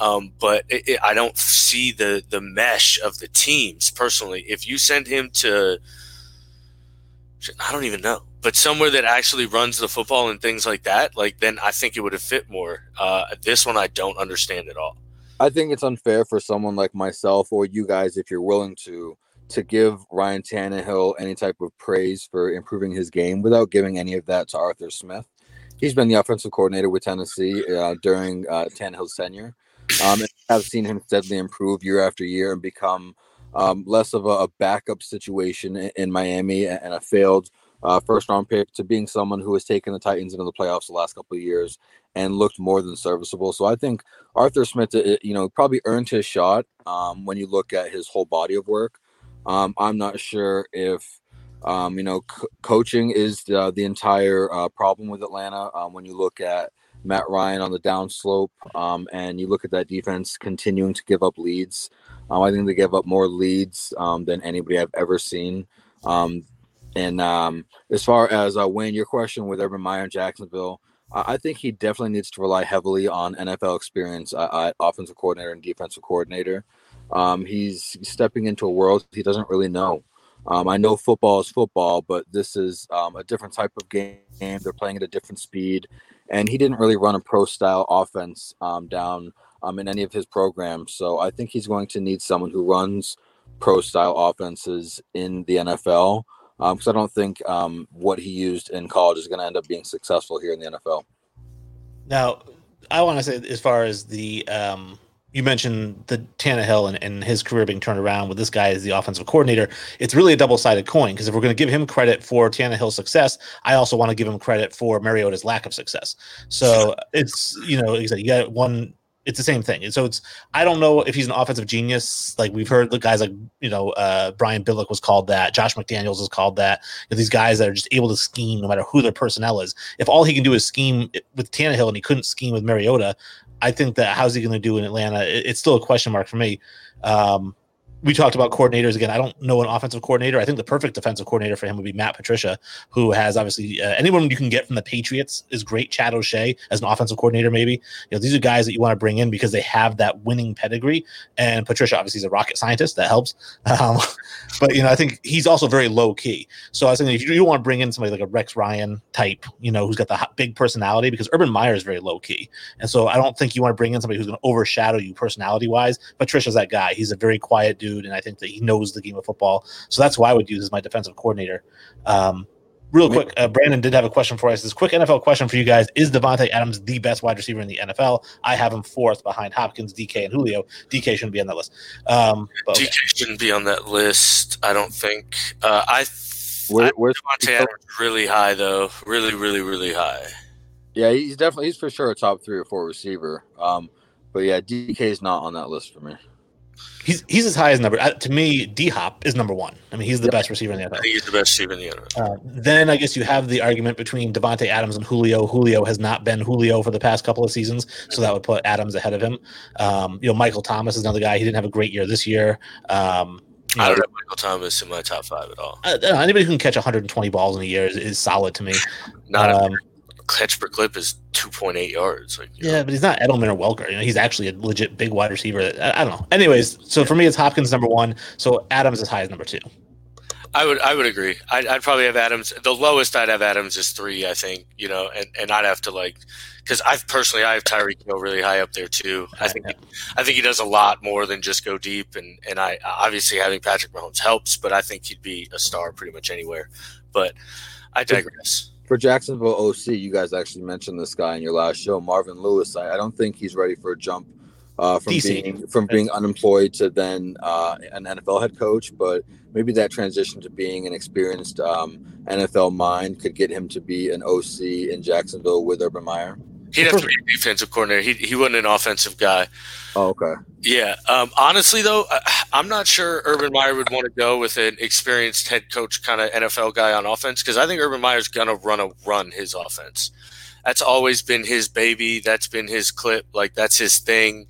um, but it, it, I don't see the the mesh of the teams personally. If you send him to, I don't even know, but somewhere that actually runs the football and things like that, like then I think it would have fit more. Uh, this one I don't understand at all. I think it's unfair for someone like myself or you guys, if you're willing to, to give Ryan Tannehill any type of praise for improving his game without giving any of that to Arthur Smith. He's been the offensive coordinator with Tennessee uh, during uh, Tannehill's tenure. Um, I've seen him steadily improve year after year and become um, less of a, a, backup situation in, in Miami and a failed uh, first round pick to being someone who has taken the Titans into the playoffs the last couple of years and looked more than serviceable. So I think Arthur Smith, uh, you know, probably earned his shot um, when you look at his whole body of work. Um, I'm not sure if, um, you know, coaching is the, the entire uh, problem with Atlanta. Um, when you look at Matt Ryan on the downslope um, and you look at that defense continuing to give up leads, um, I think they give up more leads than anybody I've ever seen. And as far as uh, Wayne, your question with Urban Meyer in Jacksonville, I think he definitely needs to rely heavily on NFL experience offensive coordinator and defensive coordinator. Um, he's stepping into a world he doesn't really know. Um, I know football is football, but this is um, a different type of game. They're playing at a different speed, and he didn't really run a pro style offense um, down um, in any of his programs. So I think he's going to need someone who runs pro style offenses in the NFL because um, I don't think um, what he used in college is going to end up being successful here in the NFL. Now, I want to say as far as the um, you mentioned the Tannehill and, and his career being turned around with this guy as the offensive coordinator. It's really a double sided coin because if we're going to give him credit for Tannehill's success, I also want to give him credit for Mariota's lack of success. So it's you know you got one it's the same thing. And so it's I don't know if he's an offensive genius. Like we've heard the guys like you know uh, Brian Billick was called that. Josh McDaniels is called that. these guys that are just able to scheme no matter who their personnel is. If all he can do is scheme with Tannehill and he couldn't scheme with Mariota, I think that how's he going to do in Atlanta? It, it's still a question mark for me. Um, we talked about coordinators again. I don't know an offensive coordinator. I think the perfect defensive coordinator for him would be Matt Patricia, who has obviously uh, anyone you can get from the Patriots is great. Chad O'Shea as an offensive coordinator, maybe. You know, these are guys that you want to bring in because they have that winning pedigree. And Patricia obviously is a rocket scientist. That helps. [laughs] Um, but you know, I think he's also very low key. So I was thinking if you, you want to bring in somebody like a Rex Ryan type, you know, who's got the big personality, because Urban Meyer is very low key, and so I don't think you want to bring in somebody who's going to overshadow you personality wise. Patricia's that guy. He's a very quiet dude, and I think that he knows the game of football. So that's why I would use as my defensive coordinator. Um, real quick, uh, Brandon did have a question for us. This quick NFL question for you guys: Is Davante Adams the best wide receiver in the NFL? I have him fourth behind Hopkins, DK, and Julio. DK shouldn't be on that list. Um, but, okay. DK shouldn't be on that list. I don't think. Uh, I. Where, where's Davante Adams really high though? Really, really, really high. Yeah, he's definitely he's for sure a top three or four receiver. Um, but yeah, DK is not on that list for me. He's he's as high as number uh, to me. D Hop is number one. I mean, he's the yep. best receiver in the NFL. He's the best receiver in the NFL. Uh, then I guess you have the argument between Davante Adams and Julio. Julio has not been Julio for the past couple of seasons, so that would put Adams ahead of him. Um, you know, Michael Thomas is another guy. He didn't have a great year this year. Um, I don't have Michael Thomas in my top five at all. Uh, anybody who can catch 120 balls in a year is, is solid to me. Not um, catch per clip is 2.8 yards. Like, yeah, know. but he's not Edelman or Welker. You know, he's actually a legit big wide receiver. I, I don't know. Anyways, so for me, it's Hopkins number one. So Adams as high as number two. I would I would agree. I'd, I'd, probably have Adams. The lowest I'd have Adams is three. I think you know, and, and I'd have to like because I personally I have Tyreek Hill really high up there too. I think I think he does a lot more than just go deep, and and I obviously having Patrick Mahomes helps, but I think he'd be a star pretty much anywhere. But I digress for Jacksonville OC, you guys actually mentioned this guy in your last show, Marvin Lewis. I, I don't think he's ready for a jump uh, from DC. being from being unemployed to then uh, an NFL head coach, but maybe that transition to being an experienced um, NFL mind could get him to be an OC in Jacksonville with Urban Meyer. He'd have to be a defensive coordinator. He he wasn't an offensive guy. Oh, okay. Yeah. Um, honestly, though, I'm not sure Urban Meyer would want to go with an experienced head coach kind of NFL guy on offense because I think Urban Meyer's gonna run a run his offense. That's always been his baby. That's been his clip. Like that's his thing.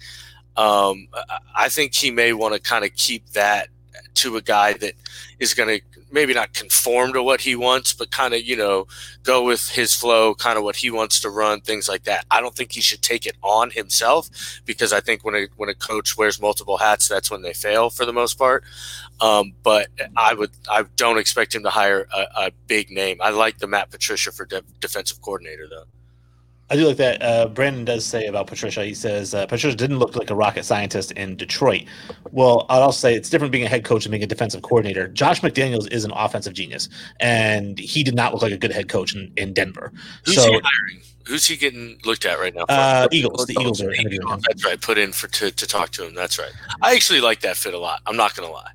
Um, I think he may want to kind of keep that to a guy that is going to maybe not conform to what he wants, but kind of, you know, go with his flow, kind of what he wants to run, things like that. I don't think he should take it on himself because I think when a when a coach wears multiple hats, that's when they fail for the most part. Um, but I would I don't expect him to hire a, a big name. I like the Matt Patricia for de- defensive coordinator though. I do like that. Uh, Brandon does say about Patricia. He says uh, Patricia didn't look like a rocket scientist in Detroit. Well, I'll say it's different being a head coach and being a defensive coordinator. Josh McDaniels is an offensive genius, and he did not look like a good head coach in, in Denver. Who's so, he hiring? Who's he getting looked at right now? Uh, Eagles. The Eagles are interviewing him. That's right. Put in for to, to talk to him. That's right. I actually like that fit a lot. I'm not going to lie.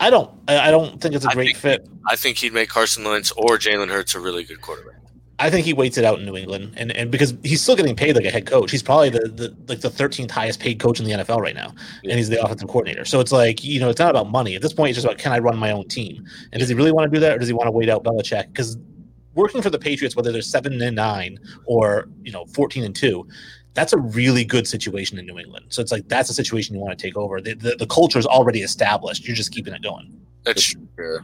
I don't. I don't think it's a great fit. I think he'd make Carson Wentz or Jalen Hurts a really good quarterback. I think he waits it out in New England, and, and because he's still getting paid like a head coach, he's probably the, the like the 13th highest paid coach in the NFL right now, yeah. and he's the offensive coordinator. So it's like you know, it's not about money at this point. It's just about can I run my own team, and does he really want to do that, or does he want to wait out Belichick? Because working for the Patriots, whether they're seven and nine or you know 14 and two, that's a really good situation in New England. So it's like that's a situation you want to take over. The the, the culture is already established. You're just keeping it going. That's true.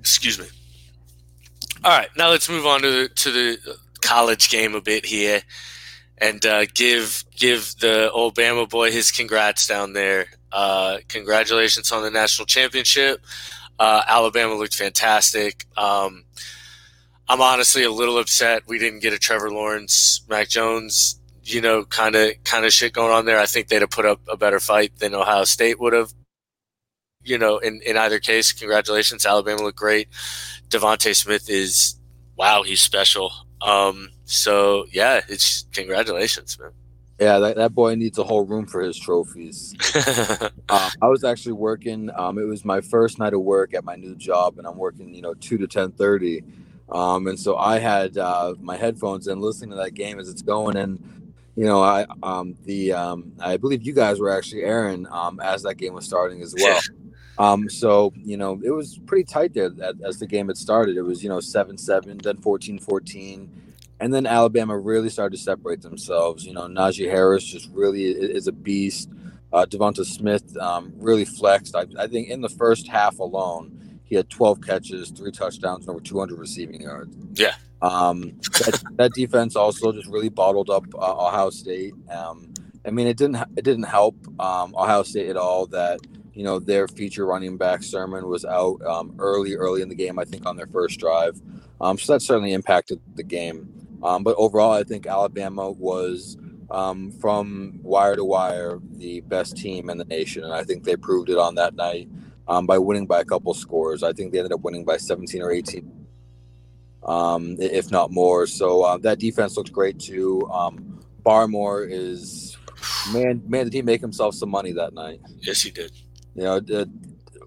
Excuse me. All right, now let's move on to the, to the college game a bit here, and uh, give give the old Bama boy his congrats down there. Uh, congratulations on the national championship. Uh, Alabama looked fantastic. Um, I'm honestly a little upset we didn't get a Trevor Lawrence, Mac Jones, you know, kind of kind of shit going on there. I think they'd have put up a better fight than Ohio State would have. You know, in, in either case, congratulations. Alabama looked great. DeVonta Smith is wow, he's special. Um, so yeah, it's congratulations, man. Yeah, that, that boy needs a whole room for his trophies. uh, [laughs] I was actually working. Um, it was my first night of work at my new job, and I'm working, you know, two to ten thirty. Um, and so I had uh, my headphones and listening to that game as it's going, and you know, I um, the um, I believe you guys were actually airing um, as that game was starting as well. [laughs] Um, so, you know, it was pretty tight there as the game had started. It was, you know, 7 7, then 14 14. And then Alabama really started to separate themselves. You know, Najee Harris just really is a beast. Uh, DeVonta Smith um, really flexed. I, I, think in the first half alone, he had 12 catches, three touchdowns, and over 200 receiving yards. Yeah. Um, that, that, defense also just really bottled up uh, Ohio State. Um, I mean, it didn't it didn't help um, Ohio State at all that you know their feature running back Sermon was out um, early early in the game. I think on their first drive, um, so that certainly impacted the game. Um, but overall, I think Alabama was um, from wire to wire the best team in the nation, and I think they proved it on that night um, by winning by a couple scores. I think they ended up winning by 17 or 18 um, if not more. So uh, that defense looks great too. Um, Barmore is man, man, did he make himself some money that night? Yes, he did. You know, uh,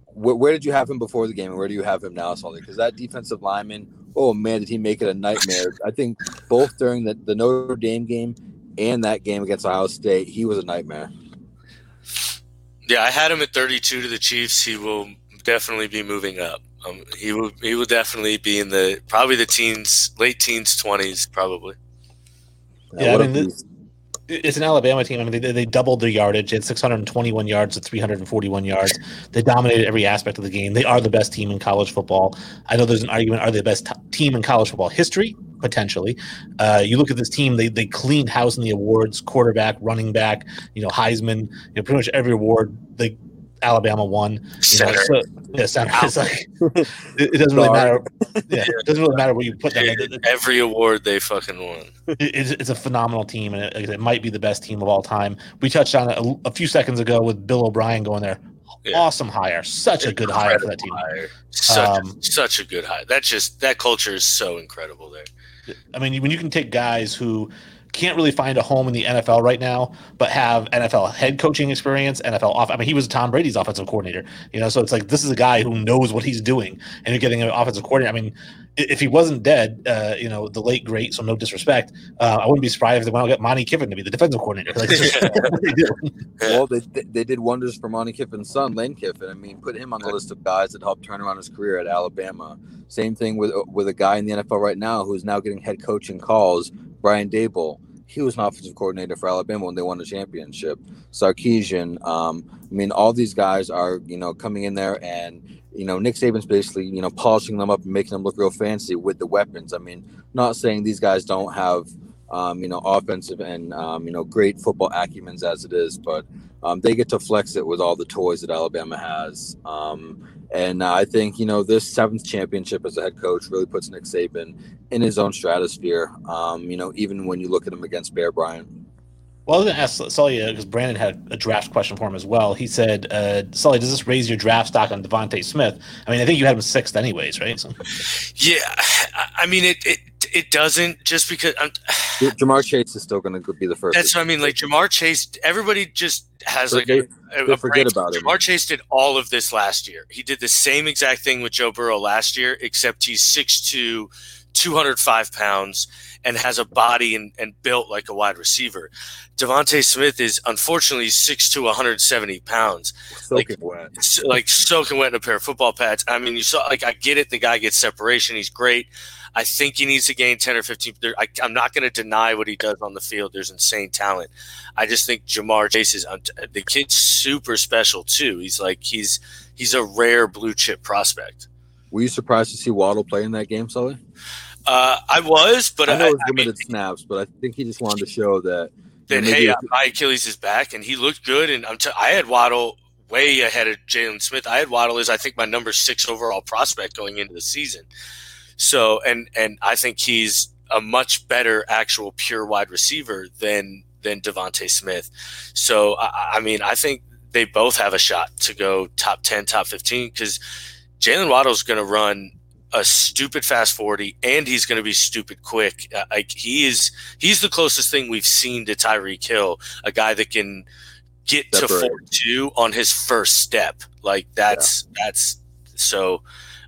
where, where, did you have him before the game, and where do you have him now, Sully? Because that defensive lineman, oh man, did he make it a nightmare? I think both during the, the Notre Dame game and that game against Ohio State, he was a nightmare. Yeah, I had him at 32 to the Chiefs. He will definitely be moving up. Um, he will he will definitely be in the probably the teens, late teens, twenties, probably. Yeah, I mean, this, it's an Alabama team. I mean, they, they doubled their yardage. Had 621 yards to 341 yards. They dominated every aspect of the game. They are the best team in college football. I know there's an argument: are they the best t- team in college football history? Potentially. Uh, you look at this team; they they cleaned house in the awards: quarterback, running back, you know, Heisman, you know, pretty much every award. They Alabama won. You know, so, yeah, center. It's like it, it doesn't really matter. Yeah, it doesn't really matter where you put them. Every award they fucking won. It, it's, a phenomenal team, and it, it, might be the best team of all time. We touched on it a, a few seconds ago with Bill O'Brien going there. Yeah. Awesome hire, such a good hire for that team. Such, um, such a good hire. That just that culture is so incredible there. I mean, when you can take guys who can't really find a home in the NFL right now, but have NFL head coaching experience, NFL off. I mean, he was Tom Brady's offensive coordinator, you know, so it's like this is a guy who knows what he's doing, and you're getting an offensive coordinator. I mean, if he wasn't dead, uh, you know, the late great, so no disrespect, uh, I wouldn't be surprised if they went out get Monte Kiffin to be the defensive coordinator. Like, [laughs] they well, they, they did wonders for Monte Kiffin's son, Lane Kiffin. I mean, put him on the list of guys that helped turn around his career at Alabama. Same thing with with a guy in the NFL right now who's now getting head coaching calls, Brian Daboll, he was an offensive coordinator for Alabama when they won the championship. Sarkisian, um, I mean, all these guys are you know coming in there and you know Nick Saban's basically you know polishing them up and making them look real fancy with the weapons. I mean, not saying these guys don't have um, you know offensive and um, you know great football acumens as it is, but um, they get to flex it with all the toys that Alabama has. Um, and uh, I think, you know, this seventh championship as a head coach really puts Nick Saban in his own stratosphere. Um, you know, even when you look at him against Bear Bryant. Well, I was going to ask Sully because Brandon had a draft question for him as well. He said, uh, "Sully, does this raise your draft stock on DeVonta Smith? I mean, I think you had him sixth, anyways, right?" So. [laughs] Yeah, I mean, it, it it doesn't just because I'm, [sighs] Ja'Marr Chase is still going to be the first. That's what I mean. Like Ja'Marr Chase, everybody just has like a, a, forget about it. Ja'Marr Chase did all of this last year. He did the same exact thing with Joe Burrow last year, except he's 6'2", 205 pounds and has a body and, and built like a wide receiver. DeVonta Smith is unfortunately six to 170 pounds. Soaking like, wet. like soaking wet in a pair of football pads. I mean, you saw like I get it. The guy gets separation. He's great. I think he needs to gain 10 or 15. I, am not going to deny what he does on the field. There's insane talent. I just think Ja'Marr Chase is the kid's super special too. He's like he's he's a rare blue chip prospect. Were you surprised to see Waddle play in that game, Sully? Uh, I was, but I know it was limited I mean, snaps, but I think he just wanted to show that. That hey, my Achilles is back, and he looked good. And I'm t- I had Waddle way ahead of Jalen Smith. I had Waddle as I think my number six overall prospect going into the season. So and and I think he's a much better actual pure wide receiver than than DeVonta Smith. So I, I mean, I think they both have a shot to go top ten, top fifteen because Jalen Waddle's going to run a stupid fast 40 and he's going to be stupid quick. Uh, like he is, he's the closest thing we've seen to Tyreek Hill, a guy that can get to four two on his first step. Like that's, yeah. that's so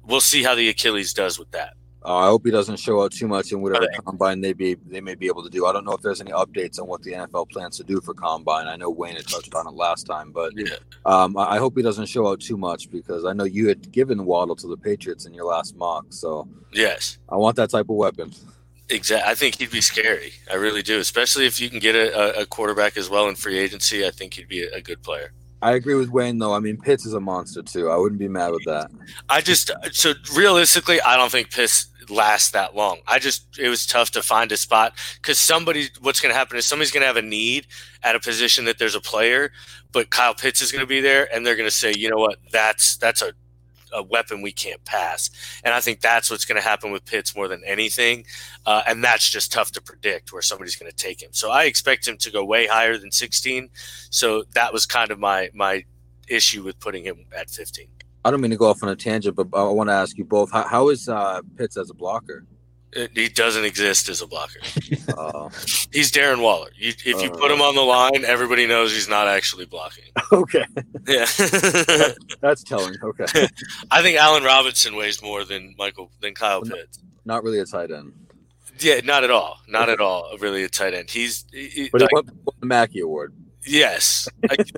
we'll see how the Achilles does with that. Uh, I hope he doesn't show out too much in whatever combine they be they may be able to do. I don't know if there's any updates on what the NFL plans to do for combine. I know Wayne had touched on it last time, but yeah. um, I hope he doesn't show out too much because I know you had given Waddle to the Patriots in your last mock. So yes, I want that type of weapon. Exactly. I think he'd be scary. I really do, especially if you can get a, a quarterback as well in free agency. I think he'd be a, a good player. I agree with Wayne though. I mean, Pitts is a monster too. I wouldn't be mad with that. I just so realistically, I don't think Pitts lasts that long. I just it was tough to find a spot because somebody. What's going to happen is somebody's going to have a need at a position that there's a player, but Kyle Pitts is going to be there, and they're going to say, you know what, that's that's a a weapon we can't pass. And I think that's what's going to happen with Pitts more than anything. Uh, and that's just tough to predict where somebody's going to take him. So I expect him to go way higher than 16. So that was kind of my my issue with putting him at 15. I don't mean to go off on a tangent, but I want to ask you both: How, how is uh, Pitts as a blocker? He doesn't exist as a blocker. Uh, [laughs] he's Darren Waller. You, if uh, you put him on the line, everybody knows he's not actually blocking. [laughs] Okay. Yeah. That's telling. Okay. [laughs] I think Allen Robinson weighs more than Michael than Kyle Pitts. Not really a tight end. Yeah, not at all. Not at all. Really a tight end. He's he, but like, he won the Mackey Award. Yes,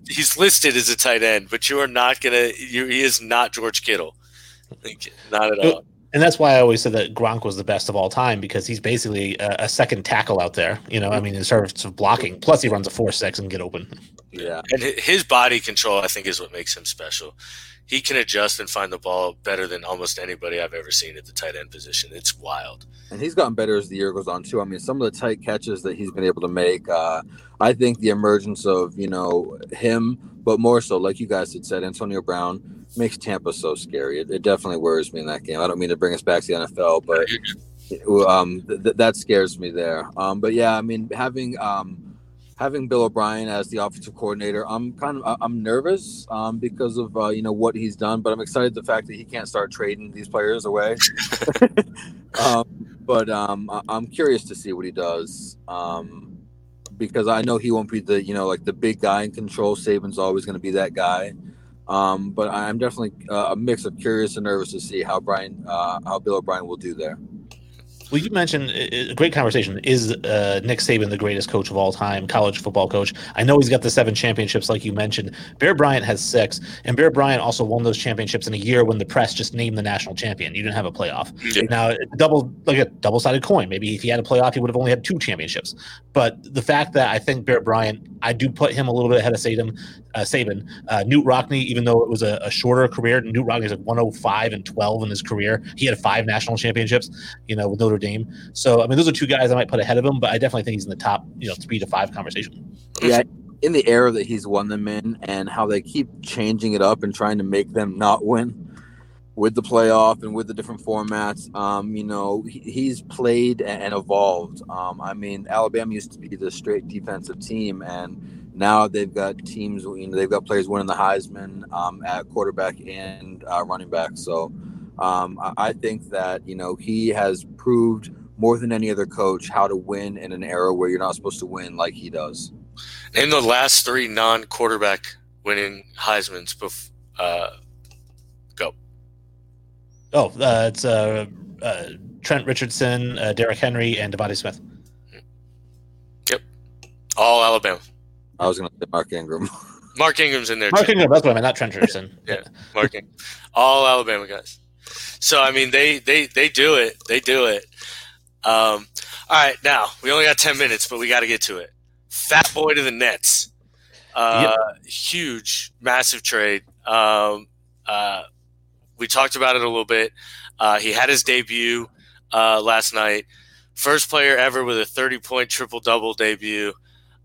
he's listed as a tight end, but you are not gonna. You, he is not George Kittle. Not at all and that's why I always said that Gronk was the best of all time because he's basically a, a second tackle out there. You know, I mean, in terms of blocking. Plus, he runs a four six and get open. Yeah, and his body control, I think, is what makes him special. He can adjust and find the ball better than almost anybody I've ever seen at the tight end position. It's wild. And he's gotten better as the year goes on too. I mean, some of the tight catches that he's been able to make. Uh, I think the emergence of you know him, but more so, like you guys had said, Antonio Brown makes Tampa so scary. It, it, definitely worries me in that game. I don't mean to bring us back to the NFL, but um, th- that scares me there. Um, but yeah, I mean having um, having Bill O'Brien as the offensive coordinator, I'm kind of I'm nervous um, because of uh, you know what he's done, but I'm excited the fact that he can't start trading these players away. [laughs] um, but um, I- am curious to see what he does. Um, because I know he won't be the you know like the big guy in control. Saban's always going to be that guy. Um, but I'm definitely uh, a mix of curious and nervous to see how Brian, uh, how Bill O'Brien will do there. Well, you mentioned a great conversation. Is uh, Nick Saban the greatest coach of all time, college football coach? I know he's got the seven championships, like you mentioned. Bear Bryant has six, and Bear Bryant also won those championships in a year when the press just named the national champion. You didn't have a playoff. Yeah. Now, double like a double sided coin. Maybe if he had a playoff, he would have only had two championships. But the fact that I think Bear Bryant, I do put him a little bit ahead of Saban. Uh, Saban, uh, Knute Rockne, even though it was a, a shorter career, Knute Rockne is like 105 and 12 in his career. He had five national championships, you know, with Notre Dame. So I mean, those are two guys I might put ahead of him, but I definitely think he's in the top, you know, three to five conversation. Yeah, in the era that he's won them in, and how they keep changing it up and trying to make them not win with the playoff and with the different formats. Um, you know, he, he's played and evolved. Um, I mean, Alabama used to be the straight defensive team, and now they've got teams. You know, they've got players winning the Heisman um, at quarterback and uh, running back. So um, I, I think that you know he has proved more than any other coach how to win in an era where you're not supposed to win like he does. Name the last three non-quarterback winning Heisman's. Bef- uh, go. Oh, uh, it's uh, uh, Trent Richardson, uh, Derrick Henry, and DeVonta Smith. Yep, all Alabama. I was going to say Mark Ingram. Mark Ingram's in there. Mark too. Ingram, that's what I meant, not Trent Richardson. [laughs] yeah, Mark Ingram. All Alabama guys. So I mean, they they they do it. They do it. Um, all right, now we only got ten minutes, but we got to get to it. Fat boy to the Nets. Uh, yep. Huge, massive trade. Um, uh, we talked about it a little bit. Uh, he had his debut uh, last night. First player ever with a 30 point triple double debut.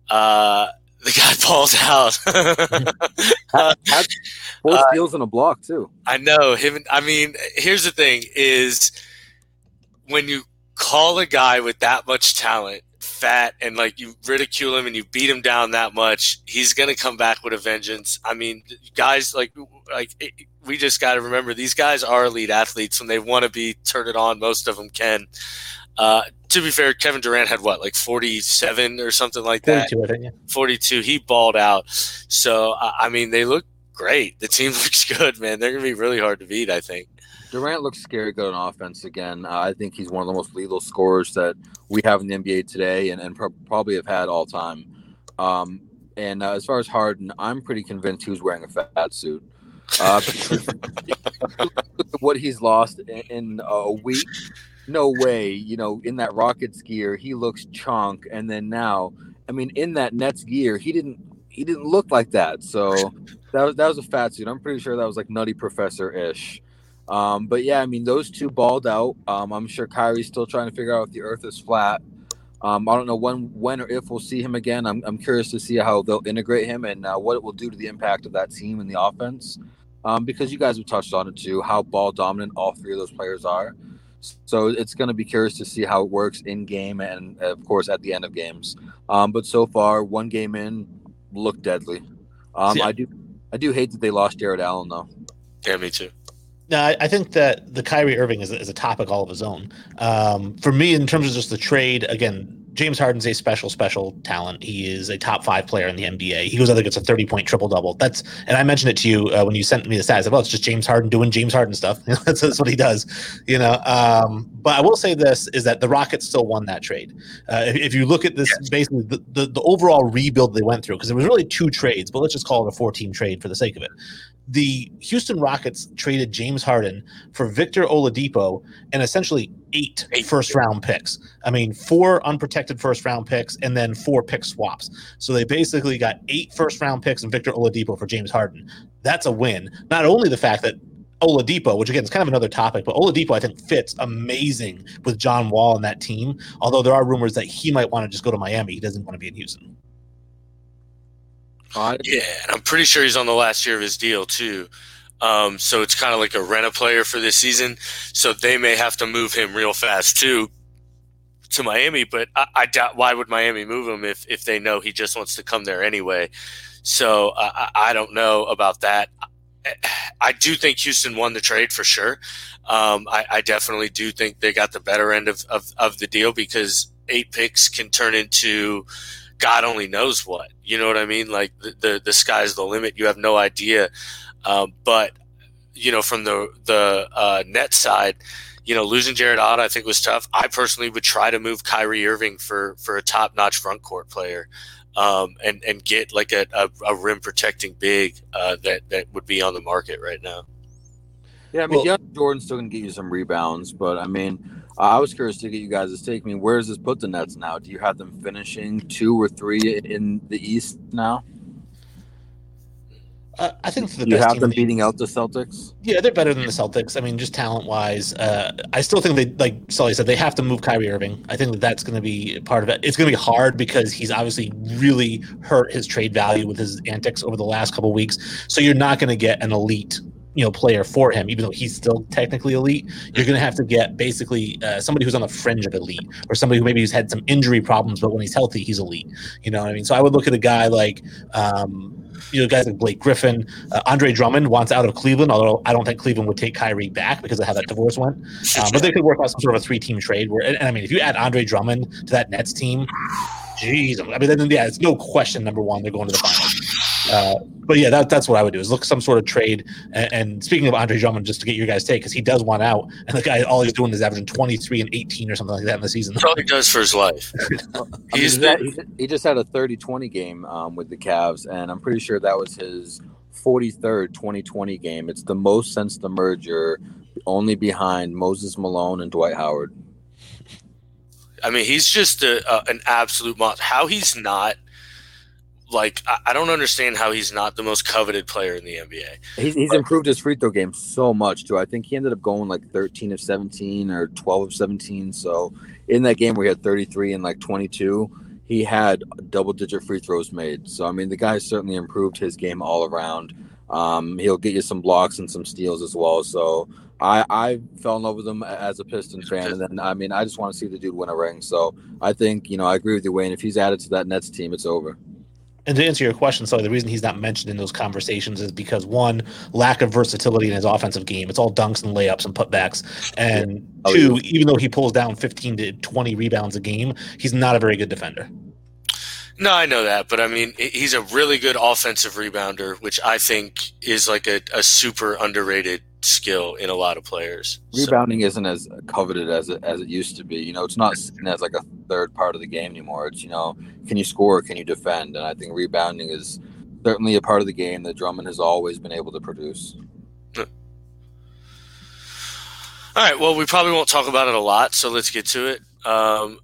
Uh, the guy [laughs] balls out. [laughs] uh, four steals and a block too. I know him. I mean, here's the thing: is when you call a guy with that much talent fat and like you ridicule him and you beat him down that much, he's gonna come back with a vengeance. I mean, guys like like we just got to remember these guys are elite athletes when they want to be. Turn it on, most of them can. Uh, to be fair, Kevin Durant had what, like 47 or something like that? 42, I think, yeah. 42. He balled out. So, I mean, they look great. The team [laughs] looks good, man. They're going to be really hard to beat, I think. Durant looks scary good on offense again. Uh, I think he's one of the most lethal scorers that we have in the NBA today and, and pro- probably have had all time. Um, and uh, as far as Harden, I'm pretty convinced he was wearing a fat suit. Uh, [laughs] what he's lost in, in, a week no way, you know, in that Rockets gear, he looks chunk. And then now, I mean, in that Nets gear, he didn't he didn't look like that. So that was that was a fat suit. I'm pretty sure that was like Nutty Professor ish. Um, but yeah, I mean, those two balled out. Um, I'm sure Kyrie's still trying to figure out if the Earth is flat. Um, I don't know when, when or if we'll see him again. I'm, I'm curious to see how they'll integrate him and uh, what it will do to the impact of that team and the offense. Um, because you guys have touched on it too, how ball dominant all three of those players are. So it's going to be curious to see how it works in game and, of course, at the end of games. Um, but so far, one game in, looked deadly. Um, yeah. I do, I do hate that they lost Jarrett Allen though. Yeah, me too. No, I, I think that the Kyrie Irving is, is a topic all of his own. Um, for me, in terms of just the trade, again, James Harden's a special, special talent. He is a top five player in the NBA. He goes, I think gets a 30 point triple double. That's, and I mentioned it to you uh, when you sent me the stats. Well, it's just James Harden doing James Harden stuff. [laughs] that's, that's, what he does, you know. Um, but I will say this is that the Rockets still won that trade. Uh, if, if, you look at this, yes. basically the, the, the overall rebuild they went through, because there was really two trades, but let's just call it a 14 trade for the sake of it the Houston Rockets traded James Harden for Victor Oladipo and essentially eight, eight first round picks. I mean, four unprotected first round picks and then four pick swaps. So they basically got eight first round picks and Victor Oladipo for James Harden. That's a win. Not only the fact that Oladipo, which again is kind of another topic, but Oladipo I think fits amazing with John Wall and that team. Although there are rumors that he might want to just go to Miami. He doesn't want to be in Houston. Yeah, and I'm pretty sure he's on the last year of his deal too. Um, so it's kind of like a rent a player for this season. So they may have to move him real fast too to Miami. But I, I doubt why would Miami move him if if they know he just wants to come there anyway. So I, I don't know about that. I do think Houston won the trade for sure. Um, I, I, definitely do think they got the better end of, of, of the deal because eight picks can turn into God only knows what. You know what I mean? Like the the, the sky's the limit. You have no idea. Um, but you know, from the the uh, net side, you know, losing Jarrett Allen, I think was tough. I personally would try to move Kyrie Irving for for a top notch front court player. Um, and and get like a, a, a rim protecting big uh, that that would be on the market right now. Yeah, I mean, well, Jordan's still gonna get you some rebounds, but I mean, I was curious to get you guys' take. I mean, where does this put the Nets now? Do you have them finishing two or three in the East now? Uh, I think the you have them beating out the Celtics. Yeah, they're better than the Celtics. I mean, just talent wise, uh, I still think they like Sully said they have to move Kyrie Irving. I think that that's going to be part of it. It's going to be hard because he's obviously really hurt his trade value with his antics over the last couple weeks. So you're not going to get an elite you know player for him, even though he's still technically elite. You're going to have to get basically uh, somebody who's on the fringe of elite, or somebody who maybe has had some injury problems, but when he's healthy, he's elite. You know what I mean? So I would look at a guy like. Um, you know, guys like Blake Griffin, uh, Andre Drummond wants out of Cleveland, although I don't think Cleveland would take Kyrie back because of how that divorce went. Um, but they could work out some sort of a three-team trade. Where, and, and I mean, if you add Andre Drummond to that Nets team, Jeez, I mean, then, yeah, it's no question. Number one, they're going to the finals. Uh, but yeah, that, that's what I would do is look some sort of trade. And, and speaking of Andre Drummond, just to get your guys' take, because he does want out, and the guy all he's doing is averaging twenty three and eighteen or something like that in the season. That's all he does for his life. [laughs] he's mean, he just had a 30-20 game um, with the Cavs, and I'm pretty sure that was his 43rd 2020 game. It's the most since the merger, only behind Moses Malone and Dwight Howard. I mean, he's just a, a, an absolute monster. How he's not like I, don't understand how he's not the most coveted player in the NBA. He's, he's but, improved his free throw game so much too. I think he ended up going like 13 of 17 or 12 of 17. So in that game where he had 33 and like 22, he had double digit free throws made. So I mean, the guy certainly improved his game all around. Um, he'll get you some blocks and some steals as well. So I, I fell in love with him as a Pistons fan, and then I mean I just want to see the dude win a ring. So I think you know I agree with you, Wayne. If he's added to that Nets team, it's over. And to answer your question, so the reason he's not mentioned in those conversations is because one, lack of versatility in his offensive game. It's all dunks and layups and putbacks. And oh, two, yeah. even though he pulls down 15 to 20 rebounds a game, he's not a very good defender. No, I know that, but I mean, he's a really good offensive rebounder, which I think is like a, a super underrated skill in a lot of players. Rebounding so. isn't as coveted as it as it used to be. You know, it's not seen as like a third part of the game anymore. It's you know, can you score? Can you defend? And I think rebounding is certainly a part of the game that Drummond has always been able to produce. All right. Well, we probably won't talk about it a lot, so let's get to it. Um,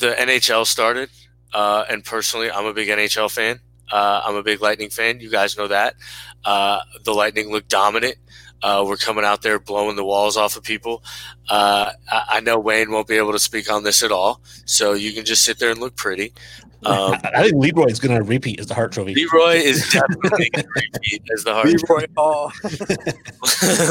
the NHL started, uh, and personally, I'm a big NHL fan. Uh, I'm a big Lightning fan. You guys know that. Uh, the Lightning look dominant. Uh, we're coming out there blowing the walls off of people. Uh, I, I, know Wayne won't be able to speak on this at all, so you can just sit there and look pretty. Um, [laughs] I think Leroy is going to repeat as the Hart Trophy. Leroy is definitely going to repeat as the Hart Leroy Hall.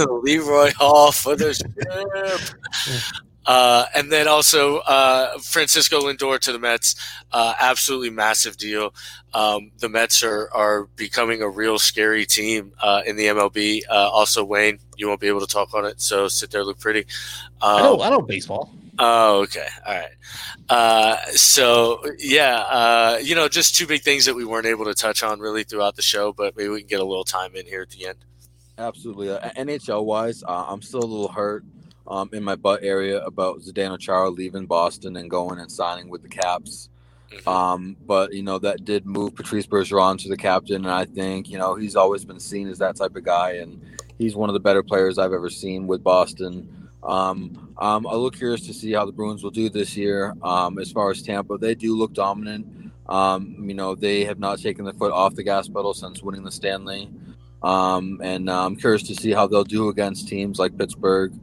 [laughs] Leroy Hall for the ship. [laughs] Uh, and then also uh, Francisco Lindor to the Mets, uh, absolutely massive deal. Um, the Mets are, are becoming a real scary team uh, in the MLB. Uh, also, Wayne, you won't be able to talk on it, so sit there, look pretty. Um, I know, I know baseball. Oh, okay, all right. Uh, so yeah, you know, just two big things that we weren't able to touch on really throughout the show, but maybe we can get a little time in here at the end. Absolutely. NHL wise, I'm still a little hurt um, in my butt area about Zdeno Chara leaving Boston and going and signing with the Caps. Mm-hmm. Um, but you know that did move Patrice Bergeron to the captain, and I think you know he's always been seen as that type of guy, and he's one of the better players I've ever seen with Boston. Um, I'm a little curious to see how the Bruins will do this year. Um, as far as Tampa, they do look dominant. Um, you know they have not taken their foot off the gas pedal since winning the Stanley, um, and uh, I'm curious to see how they'll do against teams like Pittsburgh.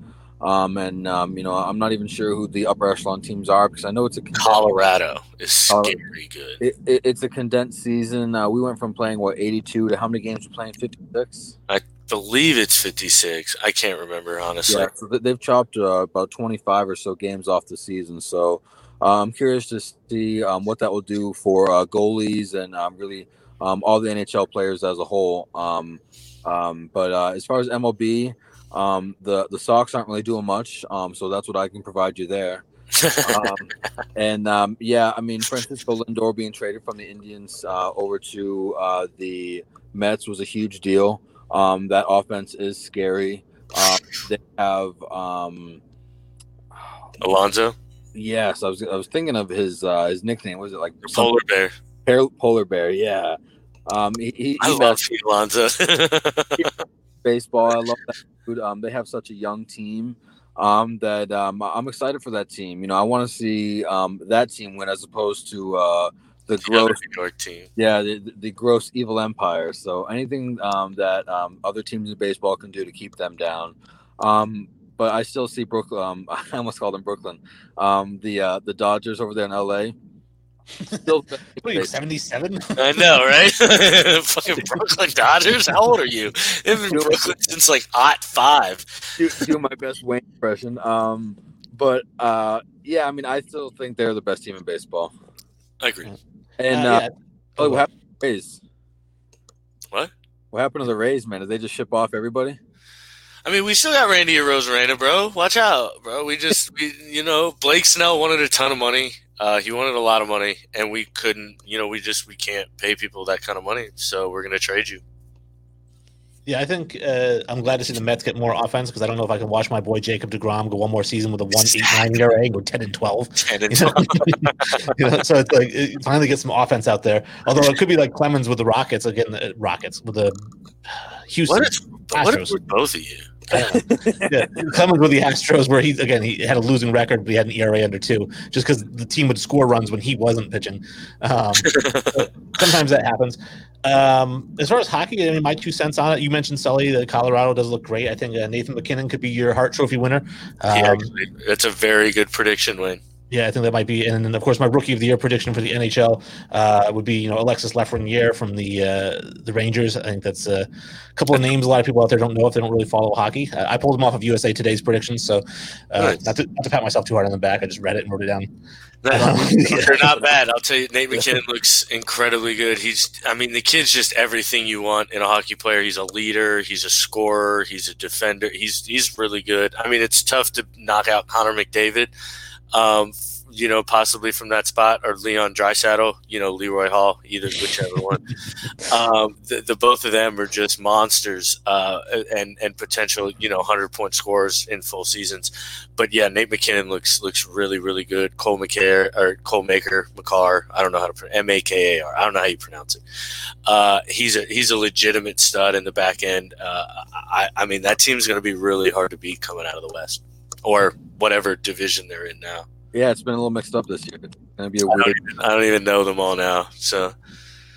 Um, and um, you know, I'm not even sure who the upper echelon teams are because I know it's a Colorado is scary good. It, it, it's a condensed season. Uh, we went from playing what 82 to how many games we're playing 56. I believe it's 56. I can't remember honestly. Yeah, so they've chopped uh, about 25 or so games off the season. So uh, I'm curious to see um, what that will do for uh, goalies and um, really um, all the NHL players as a whole. Um, um, but uh, as far as MLB. Um, the the Sox aren't really doing much, um, so that's what I can provide you there. um, [laughs] and um, yeah, I mean Francisco Lindor being traded from the Indians uh, over to uh, the Mets was a huge deal. Um, that offense is scary. Um, they have um, Alonso. Yes, I was I was thinking of his uh, his nickname. Was it like Polar Bear? Polar Bear, yeah. Um, he, he, I love Alonso. [laughs] baseball. I love that um, they have such a young team um, that um, I'm excited for that team. You know, I want to see um, that team win as opposed to uh, the gross New York team. Yeah, the, the gross evil empire. So anything um, that um, other teams in baseball can do to keep them down. Um, but I still see Brooklyn. Um, [laughs] I almost called them Brooklyn. Um, the uh, the Dodgers over there in LA. Still, [laughs] what are you, 77? I know, right? [laughs] [laughs] Fucking Brooklyn Dodgers. How old are you? They've been Brooklyn since like ot five. Do, do my best Wayne impression. Um, but uh, yeah, I mean, I still think they're the best team in baseball. I agree. And uh, uh, yeah. oh, what happened to the Rays? What? What happened to the Rays, man? Did they just ship off everybody? I mean, we still got Randy Arozarena, bro. Watch out, bro. We just, we, you know, Blake Snell wanted a ton of money. Uh, he wanted a lot of money, and we couldn't. You know, we just we can't pay people that kind of money, so we're going to trade you. Yeah, I think uh, I'm glad to see the Mets get more offense because I don't know if I can watch my boy Jacob deGrom go one more season with a one eight nine ERA and go ten and twelve. [laughs] Ten and twelve. [laughs] you know, so it's like it finally get some offense out there. Although it could be like Clemens with the Rockets again, the Rockets with the [sighs] Houston. What is, what with both of you? Yeah, Clemens with the Astros, where he again he had a losing record, but he had an ERA under two, just because the team would score runs when he wasn't pitching. Um, [laughs] sometimes that happens. Um, as far as hockey, I mean, my two cents on it. You mentioned Sully. The Colorado does look great. I think uh, Nathan MacKinnon could be your Hart Trophy winner. Um, yeah, that's a very good prediction, Wayne. Yeah, I think that might be, and then of course my rookie of the year prediction for the NHL uh, would be you know Alexis Lafreniere from the uh, the Rangers. I think that's a couple of names a lot of people out there don't know if they don't really follow hockey. Uh, I pulled them off of USA Today's predictions, so uh, nice. not, to, not to pat myself too hard on the back. I just read it and wrote it down. [laughs] they're not [laughs] bad. I'll tell you, Nate MacKinnon looks incredibly good. He's, I mean, the kid's just everything you want in a hockey player. He's a leader. He's a scorer. He's a defender. He's he's really good. I mean, it's tough to knock out Connor McDavid um, you know, possibly from that spot, or Leon Draisaitl, you know, Leroy Hall, either whichever one. [laughs] Um, the, the, both of them are just monsters uh, and and potential, you know, hundred point scores in full seasons. But yeah, Nate MacKinnon looks looks really really good. Cole McCare or Cole Maker McCarr, I don't know how to M A K A R. I don't know how you pronounce it. Uh, he's a he's a legitimate stud in the back end. Uh, I, I mean, that team's going to be really hard to beat coming out of the West. Or whatever division they're in now. Yeah, it's been a little mixed up this year. It's gonna be a I don't even, I don't even know them all now. So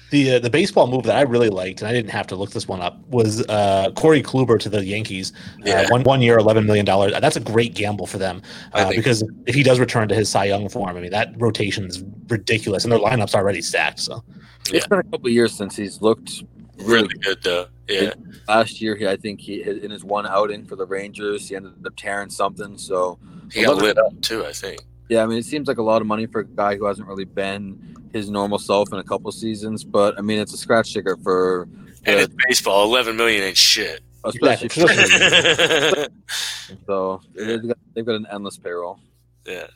The uh, the baseball move that I really liked, and I didn't have to look this one up, was uh, Corey Kluber to the Yankees. Yeah. Uh, one one year, eleven million dollars. That's a great gamble for them I uh, think- because if he does return to his Cy Young form, I mean that rotation is ridiculous, and their lineup's already stacked. So It's been a couple of years since he's looked really really good though. Yeah. last year he, I think he in his one outing for the Rangers he ended up tearing something so He got lit up too, I think. yeah I mean it seems like a lot of money for a guy who hasn't really been his normal self in a couple seasons but I mean it's a scratch ticket for And it's baseball. Eleven million ain't shit. especially Exactly. yeah. [laughs] [laughs] so they've got, they've got an endless payroll Yeah.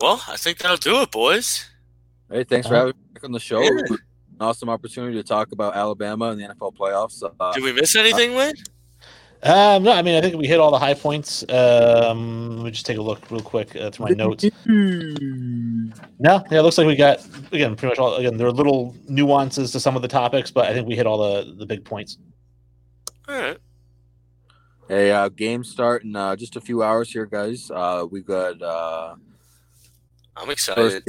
Well, I think that'll do it, boys. hey thanks for Uh, having me back on the show yeah. An awesome opportunity to talk about Alabama and the NFL playoffs uh, Did we miss anything, Wayne? um, no, I mean I think we hit all the high points. Um, let me just take a look real quick uh, through my notes. [laughs] No, yeah, it looks like we got again pretty much all. Again, there are little nuances to some of the topics, but I think we hit all the the big points. All right. Hey, uh, game start in uh, just a few hours here, guys. Uh, we've got uh, I'm first, excited.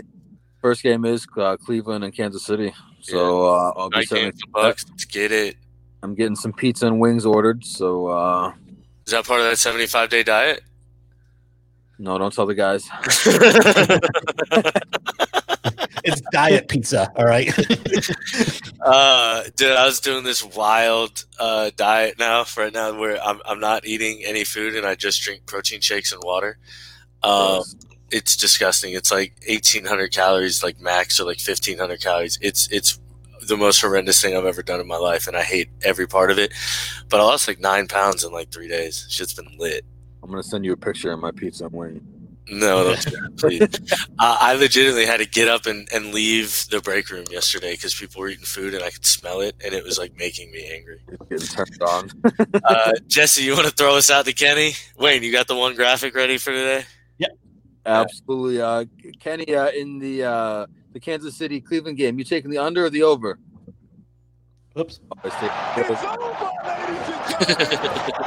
first game is uh, Cleveland and Kansas City. So uh, I'll be Night sending, game for Bucks. Let's get it. I'm getting some pizza and wings ordered. So uh, Is that part of that 75 day diet? no, don't tell the guys. [laughs] [laughs] It's diet pizza, all right. [laughs] uh, dude, I was doing this wild uh, diet now for right now where I'm, I'm not eating any food and I just drink protein shakes and water. Um, it's disgusting. It's like 1,800 calories, like max, or like 1,500 calories. It's it's the most horrendous thing I've ever done in my life, and I hate every part of it. But I lost like nine pounds in like three days. Shit's been lit. I'm gonna send you a picture of my pizza I'm wearing. No, don't please. [laughs] uh, I legitimately had to get up and, and leave the break room yesterday because people were eating food and I could smell it, and it was like making me angry. Getting turned on. [laughs] Uh, Jesse, you want to throw us out to Kenny? Wayne, you got the one graphic ready for today? Absolutely, uh, Kenny. Uh, in the uh, the Kansas City Cleveland game, you taking the under or the over? Oops. Always take the over. [laughs]